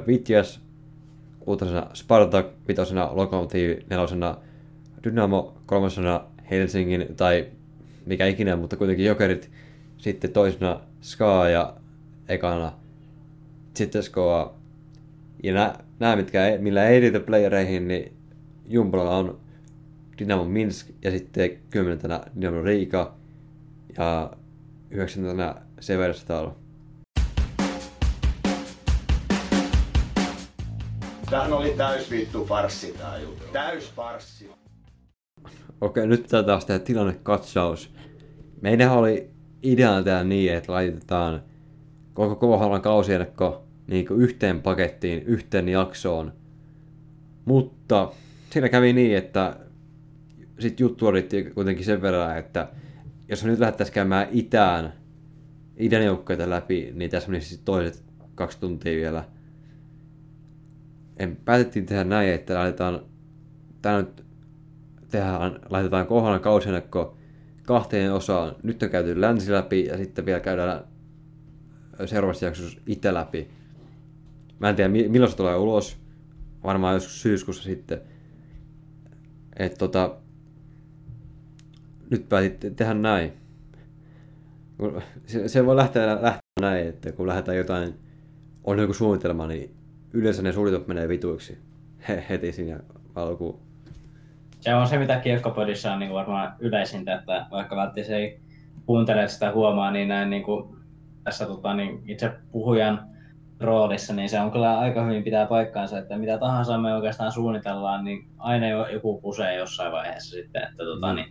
Vitjas, kuutosena Spartak, vitosena Lokomotiv, nelosena Dynamo, kolmosena Helsingin tai mikä ikinä, mutta kuitenkin Jokerit, sitten toisena Ska ja ekana sitten Skoa. Ja nämä, nämä mitkä ei, millä ei riitä playereihin, niin Jumbolla on Dynamo Minsk ja sitten kymmenentenä Dynamo Riika ja yhdeksäntenä Severstal. Tämähän oli täys vittu farssi tää juttu. Täys farssi. Okei, nyt pitää taas tehdä tilannekatsaus. Meidän oli ideana tää niin, että laitetaan koko KHLn kausiennakko niin yhteen pakettiin, yhteen jaksoon. Mutta siinä kävi niin, että sitten juttu olitti kuitenkin sen verran, että jos me nyt lähdettäisiin käymään itään, idän joukkoita läpi, niin tässä menisi sitten toiset kaksi tuntia vielä – en, päätettiin tehdä näin, että laitetaan, tää nyt tehdään, laitetaan kohdan kausiennakko kahteen osaan. Nyt on käyty länsi läpi ja sitten vielä käydään seuraavassa jaksossa itä läpi. Mä en tiedä milloin se tulee ulos. Varmaan joskus syyskuussa sitten. Et tota, nyt päätit tehdä näin. Se, se voi lähteä, lähteä näin, että kun lähdetään jotain, on joku suunnitelma, niin yleensä ne suunnitelmat menee vituiksi. he, heti siinä alkuun. Se on se, mitä Kiekkopodissa on niin varmaan yleisintä, että vaikka välttämättä ei kuuntele sitä huomaa, niin näin niin kuin tässä tota, niin itse puhujan roolissa, niin se on kyllä aika hyvin pitää paikkaansa, että mitä tahansa me oikeastaan suunnitellaan, niin aina jo joku pusee jossain vaiheessa sitten, että tota, Mm. niin,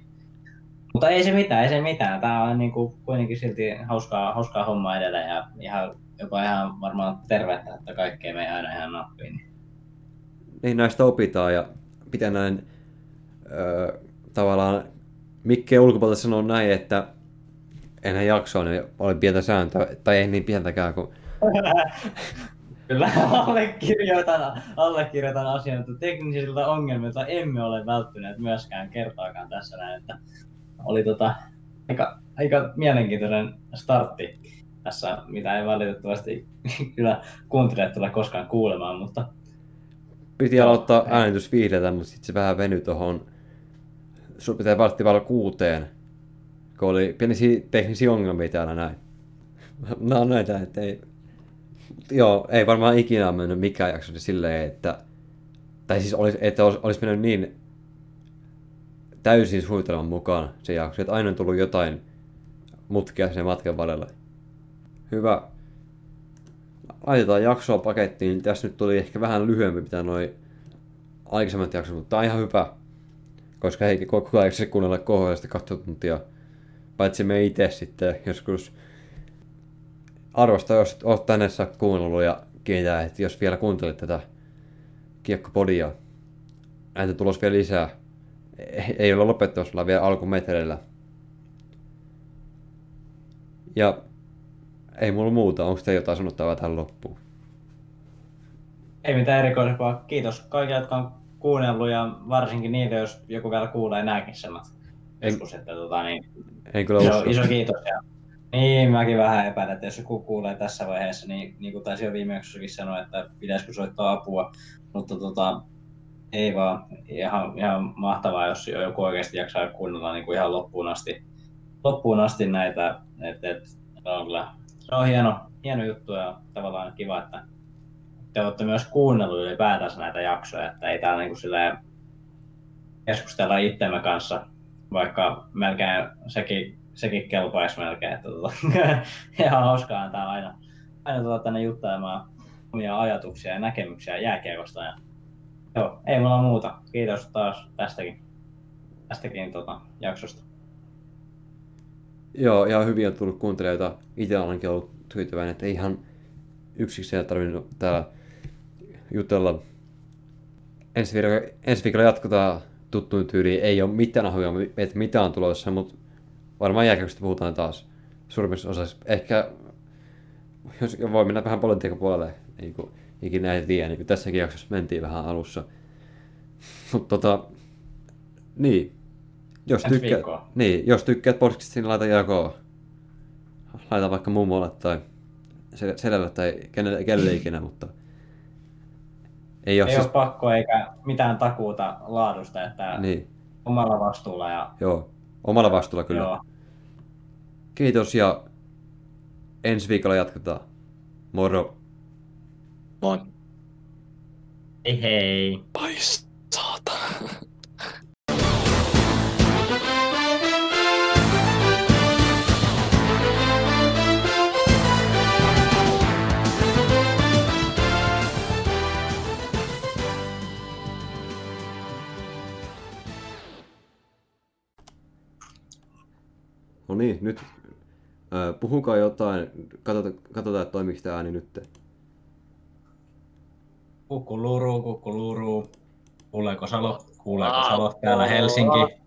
mutta ei se mitään, ei se mitään. Tämä on niin kuin kuitenkin silti hauskaa, hauskaa hommaa edelleen ja ihan, jopa ihan varmaan tervettä, että kaikkea me ei aina ihan nappiin. Niin näistä opitaan ja pitää näin öö, tavallaan Mikke ulkopuolelta sanoo näin, että ennen jaksoa niin oli pientä sääntöä, tai ei niin pientäkään kuin Kyllä allekirjoitan, allekirjoitan asian, että teknisiltä ongelmilta emme ole välttyneet myöskään kertaakaan tässä näin, että oli tota, aika, aika mielenkiintoinen startti tässä, mitä ei valitettavasti kyllä kuuntelijat tule koskaan kuulemaan, mutta piti aloittaa ei. äänitys viideltä, mutta sitten se vähän venyi tuohon, sun pitää varttia kuuteen, kun oli pieniä teknisiä ongelmia täällä näin. No näitä, että ei, joo, ei varmaan ikinä mennyt mikään jakso silleen, että, tai siis olisi, että olisi, olisi mennyt niin täysin suunnitelman mukaan se jakso, että aina on tullut jotain mutkia sen matkan varrella. Hyvä. Laitetaan jaksoa pakettiin. Tässä nyt tuli ehkä vähän lyhyempi mitä noin aikaisemmat jaksot, mutta tää on ihan hyvä. Koska ei koko ajan se kuunnella kohdallista 20 tuntia. Paitsi me itse sitten joskus arvosta, jos oot tänne saakka kuunnellut ja kiinnitää, että jos vielä kuuntelet tätä kiekkopodia, näitä tulos vielä lisää. Ei- Ei ole lopettamassa, ollaan vielä alkumetreillä. Ja ei mulla muuta. Onko te jotain sanottavaa tähän loppuun? ei mitään erikoisempaa. Kiitos kaikille, jotka on kuunnellut ja varsinkin niille, jos joku vielä kuulee nämäkin sanat. En- Joskus, että tota, niin, En kyllä iso, usko. iso kiitos. Ja, niin, mäkin vähän epäilen, että jos joku kuulee tässä vaiheessa, niin, niin kuin taisi jo viime jaksossakin sanoa, että pitäisikö soittaa apua, mutta tota, ei vaan. Ihan, ihan mahtavaa, jos jo joku oikeasti jaksaa kuunnella niin kuin ihan loppuun asti, loppuun asti näitä. Et, et, se on kyllä se on hieno, hieno juttu ja tavallaan kiva, että te olette myös kuunnellut ylipäätänsä näitä jaksoja, että ei täällä niin kuin keskustella itsemme kanssa, vaikka melkein sekin, sekin kelpaisi melkein. Että tota, ihan hauskaa täällä aina, aina tulla tänne juttelemaan omia ajatuksia ja näkemyksiä jääkiekosta. Ja, joo, ei mulla muuta. Kiitos taas tästäkin, tästäkin tota, jaksosta. Joo, ihan hyvin on tullut kuuntelijoita. Itse olenkin ollut tyytyväinen, että ihan yksikseen tarvinnut täällä jutella. Ensi viikolla, ensi viikolla jatketaan tuttuun tyyliin. Ei ole mitään ahoja, että mitä on tulossa, mutta varmaan jääkäyksistä puhutaan taas suurimmassa osassa. Ehkä jos voi mennä vähän politiikan puolelle, niin kuin ikinä ei tiedä, niin kuin tässäkin jaksossa mentiin vähän alussa. Mutta tota, niin, jos tykkäät, niin, jos tykkäät podcastista, niin laita jakoon. Laita vaikka mummolle tai sel- selälle tai kenelle, kenelle ikinä, mutta ei ole Ei siis... ole pakko eikä mitään takuuta laadusta, että Niin, omalla vastuulla. Ja, joo. Omalla vastuulla kyllä. Joo, Kiitos ja ensi viikolla jatketaan. Moro. Moi. hei hei. Ai niin, nyt ää, puhukaa jotain. Katsotaan, katsotaan että toimiiko tämä ääni nyt. Kukkuluru, kukkuluru. Kuuleeko Salo? Kuuleeko Salo? Täällä Helsinki.